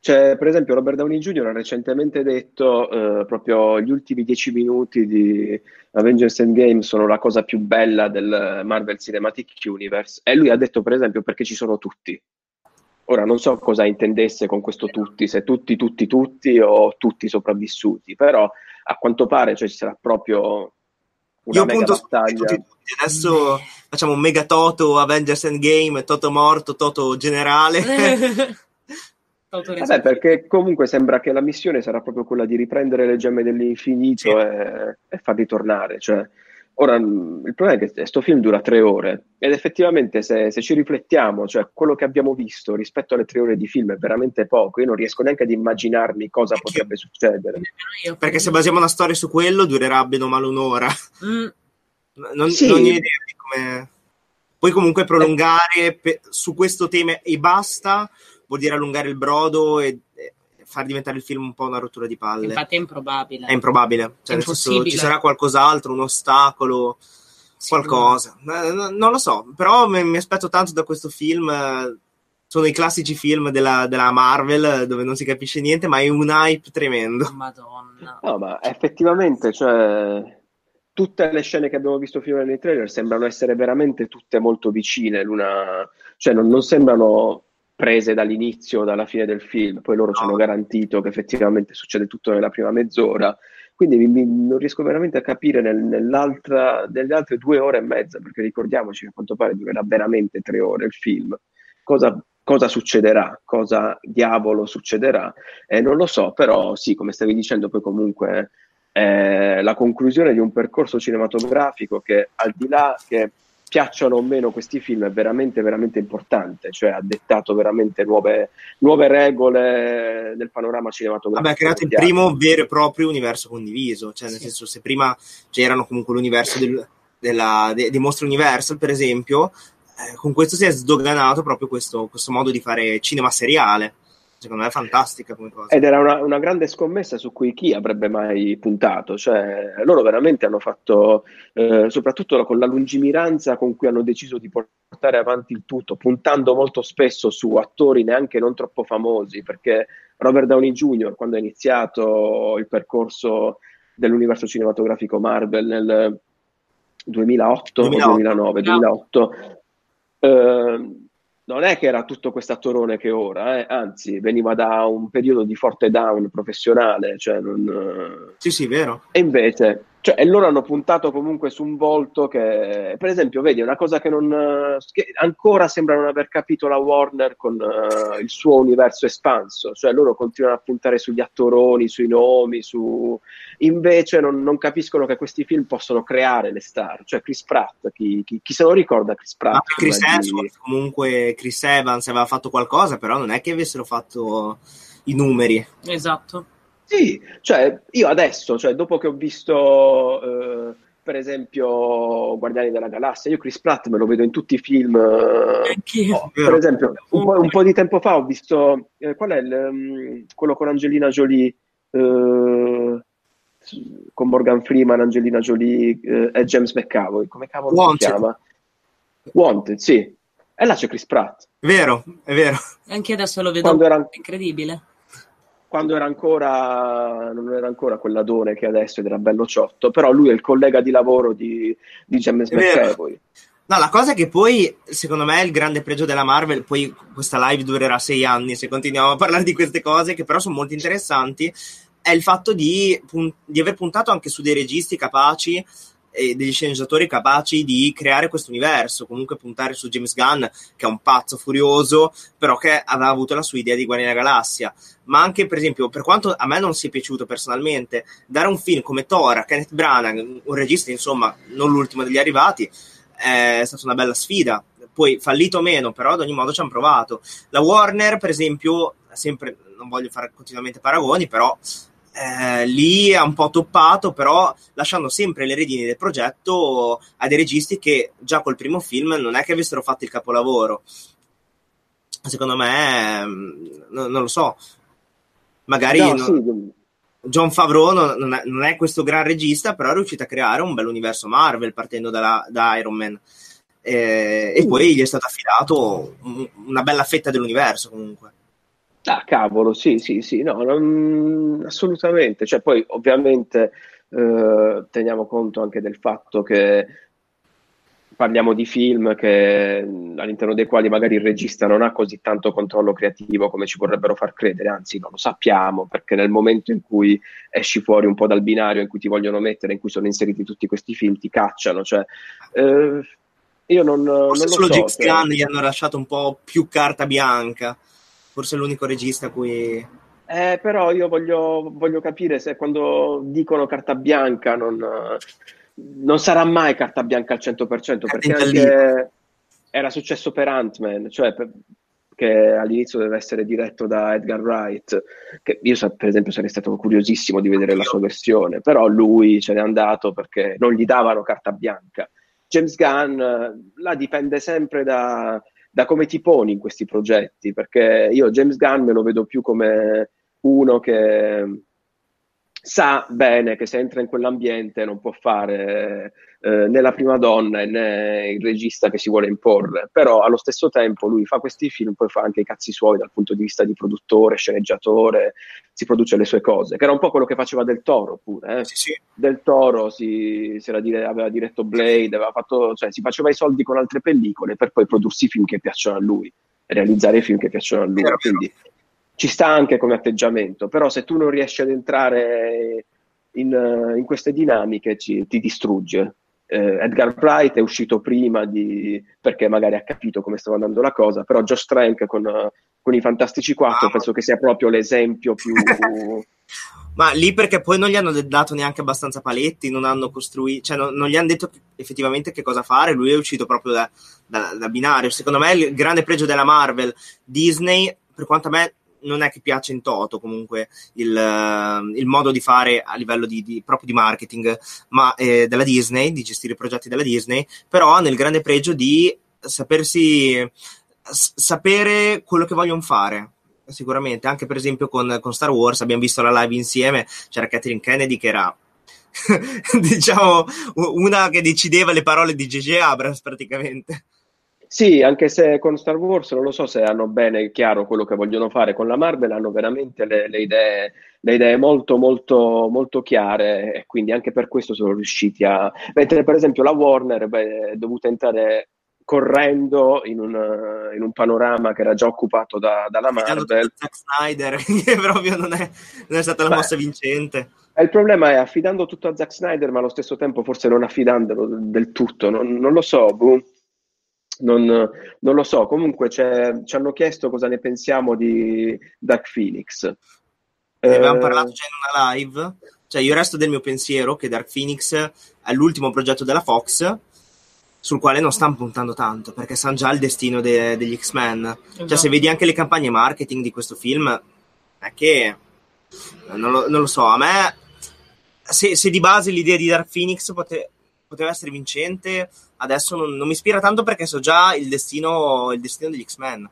Cioè, per esempio, Robert Downey Jr. ha recentemente detto eh, proprio gli ultimi dieci minuti di Avengers Endgame sono la cosa più bella del Marvel Cinematic Universe. E lui ha detto, per esempio, perché ci sono tutti. Ora non so cosa intendesse con questo tutti, se tutti, tutti, tutti o tutti sopravvissuti, però a quanto pare cioè, ci sarà proprio io punto battaglia. Tutti, tutti. Adesso facciamo un mega Toto Avengers Endgame, Toto morto, Toto generale. Vabbè, perché comunque sembra che la missione sarà proprio quella di riprendere le gemme dell'infinito sì. e, e farli tornare. Cioè, Ora, mm, il problema è che questo film dura tre ore ed effettivamente se, se, ci riflettiamo, cioè quello che abbiamo visto rispetto alle tre ore di film è veramente poco, io non riesco neanche ad immaginarmi cosa Anche potrebbe io. succedere. Perché se basiamo una storia su quello durerà bene o male un'ora. Mm. Non, sì. non ho idea di come... Poi comunque prolungare pe- su questo tema e basta vuol dire allungare il brodo e, far diventare il film un po' una rottura di palle. Infatti è improbabile. È improbabile. Cioè, è senso, ci sarà qualcos'altro, un ostacolo, sì, qualcosa. No. Non lo so, però mi, mi, aspetto tanto da questo film. Sono i classici film della, della, Marvel dove non si capisce niente, ma è un hype tremendo. Madonna. No, ma effettivamente, cioè, tutte le scene che abbiamo visto finora nei trailer sembrano essere veramente tutte molto vicine l'una, cioè non, non sembrano prese dall'inizio, dalla fine del film, poi loro ci hanno garantito che effettivamente succede tutto nella prima mezz'ora, quindi mi, mi, non riesco veramente a capire nel, nell'altra, nelle altre due ore e mezza, perché ricordiamoci che a quanto pare durerà veramente tre ore il film, cosa, cosa succederà, cosa diavolo succederà, eh, non lo so, però sì, come stavi dicendo, poi comunque è la conclusione di un percorso cinematografico che al di là che piacciono o meno questi film è veramente, veramente importante, cioè ha dettato veramente nuove, nuove regole del panorama cinematografico. Vabbè, ha creato il primo vero e proprio universo condiviso, cioè nel sì. senso se prima c'erano comunque l'universo del, della, de, dei mostri Universal, per esempio, eh, con questo si è sdoganato proprio questo, questo modo di fare cinema seriale secondo me è fantastica come cosa. Ed era una, una, grande scommessa su cui chi avrebbe mai puntato, cioè loro veramente hanno fatto, eh, soprattutto con la lungimiranza con cui hanno deciso di portare avanti il tutto, puntando molto spesso su attori neanche non troppo famosi, perché Robert Downey Jr., quando ha iniziato il percorso dell'universo cinematografico Marvel nel 2008, 2008. o 2009, 2008, eh, non è che era tutto questo attorone che ora, eh? anzi, veniva da un periodo di forte down professionale. Cioè non... Sì, sì, vero. E invece cioè, e loro hanno puntato comunque su un volto che, per esempio, vedi, una cosa che, non, che ancora sembra non aver capito la Warner con uh, il suo universo espanso, cioè loro continuano a puntare sugli attoroni, sui nomi, su... invece non, non capiscono che questi film possono creare le star, cioè Chris Pratt, chi, chi, chi se lo ricorda Chris Pratt? Ma Chris Hemsworth, comunque Chris Evans aveva fatto qualcosa, però non è che avessero fatto i numeri. Esatto. Sì, cioè io adesso, cioè, dopo che ho visto eh, per esempio Guardiani della Galassia, io Chris Pratt me lo vedo in tutti i film. Eh, oh, per esempio, un po', un po', di tempo fa ho visto eh, qual è il, um, quello con Angelina Jolie, eh, con Morgan Freeman, Angelina Jolie eh, e James McAvoy, come cavolo Wanted. si chiama? Wanted, sì. E là c'è Chris Pratt. Vero, è vero. Anche adesso lo vedo Quando era... incredibile quando era ancora, non era ancora quell'adone che adesso ed era bello ciotto, però lui è il collega di lavoro di, di James McAvoy. No, la cosa è che poi, secondo me, il grande pregio della Marvel, poi questa live durerà sei anni se continuiamo a parlare di queste cose, che però sono molto interessanti, è il fatto di, di aver puntato anche su dei registi capaci e degli sceneggiatori capaci di creare questo universo, comunque puntare su James Gunn, che è un pazzo furioso, però che aveva avuto la sua idea di Guardiani della Galassia. Ma anche, per esempio, per quanto a me non sia piaciuto personalmente, dare un film come Thor Kenneth Branagh, un regista, insomma, non l'ultimo degli arrivati, è stata una bella sfida. Poi fallito o meno, però ad ogni modo ci hanno provato. La Warner, per esempio, sempre, non voglio fare continuamente paragoni, però eh, lì ha un po' toppato, però lasciando sempre le redini del progetto a dei registi che già col primo film non è che avessero fatto il capolavoro. Secondo me, mm, non, non lo so, magari no, non, sì. John Favreau non è, non, è, questo gran regista, però è riuscito a creare un bel universo Marvel partendo dalla, da Iron Man. Eh, e poi gli è stato affidato una bella fetta dell'universo comunque. Ah, cavolo, sì, sì, sì, no, non, assolutamente. Cioè, poi ovviamente eh, teniamo conto anche del fatto che parliamo di film che, all'interno dei quali magari il regista non ha così tanto controllo creativo come ci vorrebbero far credere, anzi non lo sappiamo perché nel momento in cui esci fuori un po' dal binario in cui ti vogliono mettere, in cui sono inseriti tutti questi film, ti cacciano. Cioè, eh, io non, Forse non lo solo so. James Gunn gli hanno lasciato un po' più carta bianca forse l'unico regista a cui... Eh, però io voglio, voglio, capire se quando dicono carta bianca non, non sarà mai carta bianca al 100%, perché anche era successo per Ant-Man, cioè per, che all'inizio deve essere diretto da Edgar Wright, che io per esempio sarei stato curiosissimo di vedere la sua versione, però lui ce n'è andato perché non gli davano carta bianca. James Gunn, là dipende sempre da, da come ti poni in questi progetti, perché io James Gunn me lo vedo più come uno che sa bene che se entra in quell'ambiente non può fare eh, né la prima donna né il regista che si vuole imporre, però allo stesso tempo lui fa questi film, poi fa anche i cazzi suoi dal punto di vista di produttore, sceneggiatore, si produce le sue cose, che era un po' quello che faceva Del Toro pure. Eh? Sì, sì. Del Toro si, si dire, aveva diretto Blade, aveva fatto, cioè, si faceva i soldi con altre pellicole per poi prodursi film che piacciono a lui, realizzare film che piacciono a lui. Quindi, ci sta anche come atteggiamento, però se tu non riesci ad entrare in, in queste dinamiche ci, ti distrugge. Eh, Edgar Wright è uscito prima di, perché magari ha capito come stava andando la cosa, però Josh Trank con, con i Fantastici 4 ah, penso che sia proprio l'esempio più... ma lì perché poi non gli hanno dato neanche abbastanza paletti, non hanno costruito, cioè non, non, gli hanno detto effettivamente che cosa fare, lui è uscito proprio da, da, da binario. Secondo me il grande pregio della Marvel, Disney, per quanto a me non è che piace in toto comunque il, uh, il modo di fare a livello di, di proprio di marketing ma, eh, della Disney, di gestire i progetti della Disney, però ha nel grande pregio di sapersi s- sapere quello che vogliono fare. Sicuramente, anche per esempio con, con Star Wars abbiamo visto la live insieme, c'era Catherine Kennedy che era diciamo una che decideva le parole di J.J. Abrams praticamente. Sì, anche se con Star Wars non lo so se hanno bene chiaro quello che vogliono fare con la Marvel, hanno veramente le, le idee, le idee molto, molto, molto chiare e quindi anche per questo sono riusciti a... Mentre per esempio la Warner beh, è dovuta entrare correndo in un, in un panorama che era già occupato da, dalla Marvel. Zack Snyder, che proprio non è, non è stata la Beh, mossa vincente. il problema è affidando tutto a Zack Snyder, ma allo stesso tempo forse non affidandolo del tutto. Non, non lo so, boh. Non, non lo so. Comunque c'è- ci hanno chiesto cosa ne pensiamo di Dark Phoenix. Ne avevamo Eh, parlato già in una live. Cioè, io resto del mio pensiero che Dark Phoenix è l'ultimo progetto della Fox sul quale non stanno puntando tanto perché sanno già il destino de- degli X-Men. Cioè, Esatto. se vedi anche le campagne marketing di questo film, è che non lo, non lo so. A me, se, se di base l'idea di Dark Phoenix pote- poteva essere vincente, adesso non, non mi ispira tanto perché so già il destino, il destino degli X-Men.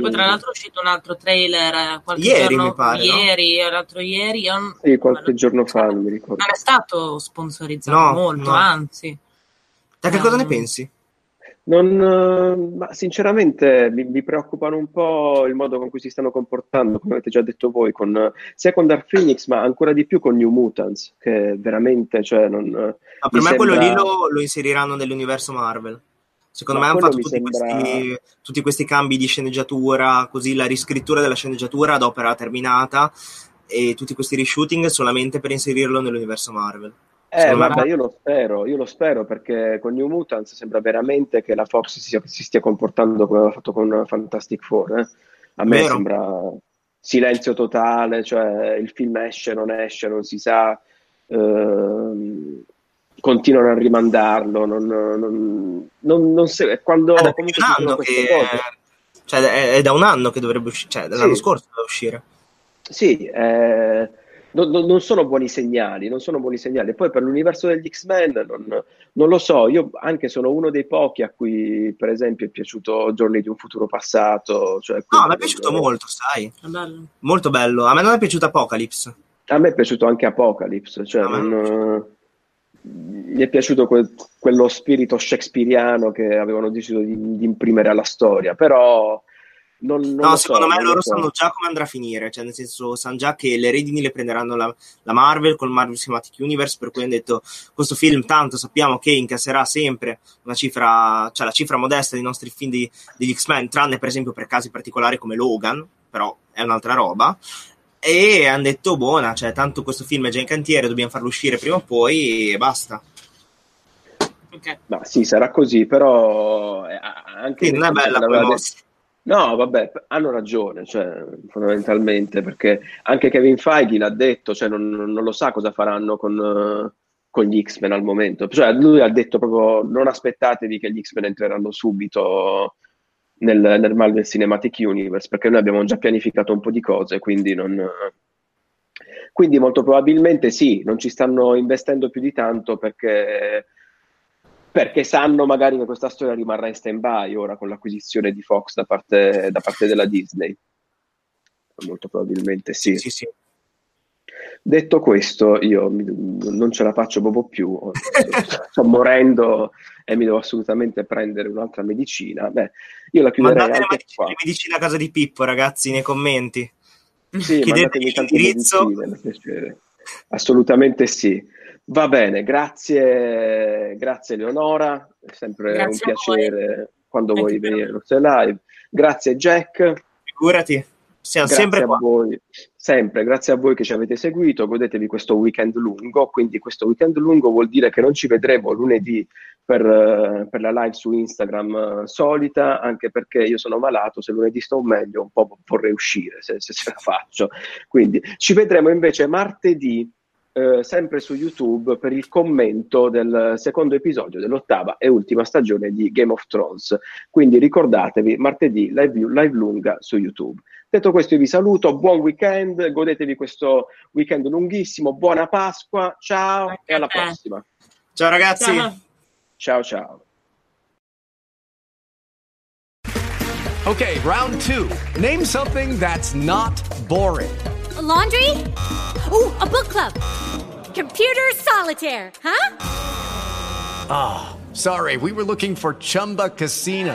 Poi tra l'altro è uscito un altro trailer eh, qualche Ieri, giorno mi pare, no? ieri, o l'altro ieri. io non- Sì, qualche giorno fa, non mi ricordo. Non è stato sponsorizzato No, molto, no. anzi. Te che cosa ne pensi? Non, eh, ma sinceramente mi, mi preoccupano un po' il modo con cui si stanno comportando, come avete già detto voi, con, sia con Dark Phoenix, ma ancora di più con New Mutants, che veramente, cioè, non, No, per mi me quello sembra- lì lo, lo inseriranno nell'universo Marvel. Secondo Ma me hanno fatto quello tutti, sembra- questi, tutti questi cambi di sceneggiatura, così la riscrittura della sceneggiatura ad opera terminata e tutti questi reshooting solamente per inserirlo nell'universo Marvel. Eh, vabbè, io lo spero, io lo spero perché con New Mutants sembra veramente che la Fox si, si stia comportando come aveva fatto con Fantastic Four. eh. A me Vero. sembra silenzio totale, cioè il film esce, non esce, non si sa, ehm, continuano a rimandarlo, non, non, non, non se- quando È da che, cose. cioè, è, è da un anno che dovrebbe uscire, cioè dall'anno Sì. scorso doveva uscire. Sì, eh, non, non- non sono buoni segnali, non sono buoni segnali. Poi per l'universo degli X-Men non, non lo so, io anche sono uno dei pochi a cui per esempio è piaciuto Giorni di un futuro passato. Cioè No, quello mi è piaciuto molto, sai? Bello. Molto bello. A me non è piaciuto Apocalypse. A me è piaciuto anche Apocalypse, cioè non- mi è piaciuto quel- quello spirito shakespeariano che avevano deciso di, di imprimere alla storia, però non, non No, lo secondo so, me non loro lo so. sanno già come andrà a finire, cioè nel senso sanno già che le redini le prenderanno la, la Marvel col Marvel Cinematic Universe, per cui hanno detto questo film tanto sappiamo che incasserà sempre una cifra, cioè la cifra modesta dei nostri film di- degli X-Men, tranne per esempio per casi particolari come Logan, però è un'altra roba. E hanno detto buona, cioè tanto questo film è già in cantiere, dobbiamo farlo uscire prima o poi e basta. Ok. Ma sì, sarà così, però eh, anche Sì, non è bella mossa. No, vabbè, hanno ragione, cioè, fondamentalmente, perché anche Kevin Feige l'ha detto, cioè, non, non lo sa cosa faranno con, con gli X-Men al momento. Cioè, lui ha detto proprio, non aspettatevi che gli X-Men entreranno subito nel, nel Marvel Cinematic Universe, perché noi abbiamo già pianificato un po' di cose, quindi non... Quindi molto probabilmente sì, non ci stanno investendo più di tanto perché, perché sanno magari che questa storia rimarrà in stand-by ora con l'acquisizione di Fox da parte, da parte della Disney. Molto probabilmente sì. Sì, sì. Detto questo, io mi- non ce la faccio proprio più, sto morendo e mi devo assolutamente prendere un'altra medicina. Beh, io la chiuderei Mandate le anche medici- qua. le medicine a casa di Pippo, ragazzi, nei commenti. Sì, tante l'indirizzo. Assolutamente sì. Va bene, grazie, grazie Eleonora, è sempre Grazie un a piacere quando Anche vuoi venire nostre live. Grazie Jack, Figurati, siamo grazie sempre a qua. voi, sempre, grazie a voi che ci avete seguito, godetevi questo weekend lungo, quindi questo weekend lungo vuol dire che non ci vedremo lunedì per, eh, per la live su Instagram eh, solita, anche perché io sono malato, se lunedì sto meglio un po' vorrei uscire se, se ce la faccio. Quindi ci vedremo invece martedì, eh, sempre su YouTube, per il commento del secondo episodio dell'ottava e ultima stagione di Game of Thrones. Quindi ricordatevi, martedì live, live lunga su YouTube. Detto questo, io vi saluto, buon weekend, godetevi questo weekend lunghissimo, buona Pasqua, ciao Anche e alla prossima. Ciao ragazzi. Ciao. Ciao ciao. Okay, round two. Name something that's not boring. A laundry? Ooh, a book club. Computer solitaire, huh? Ah, oh, sorry, we were looking for Chumba Casino.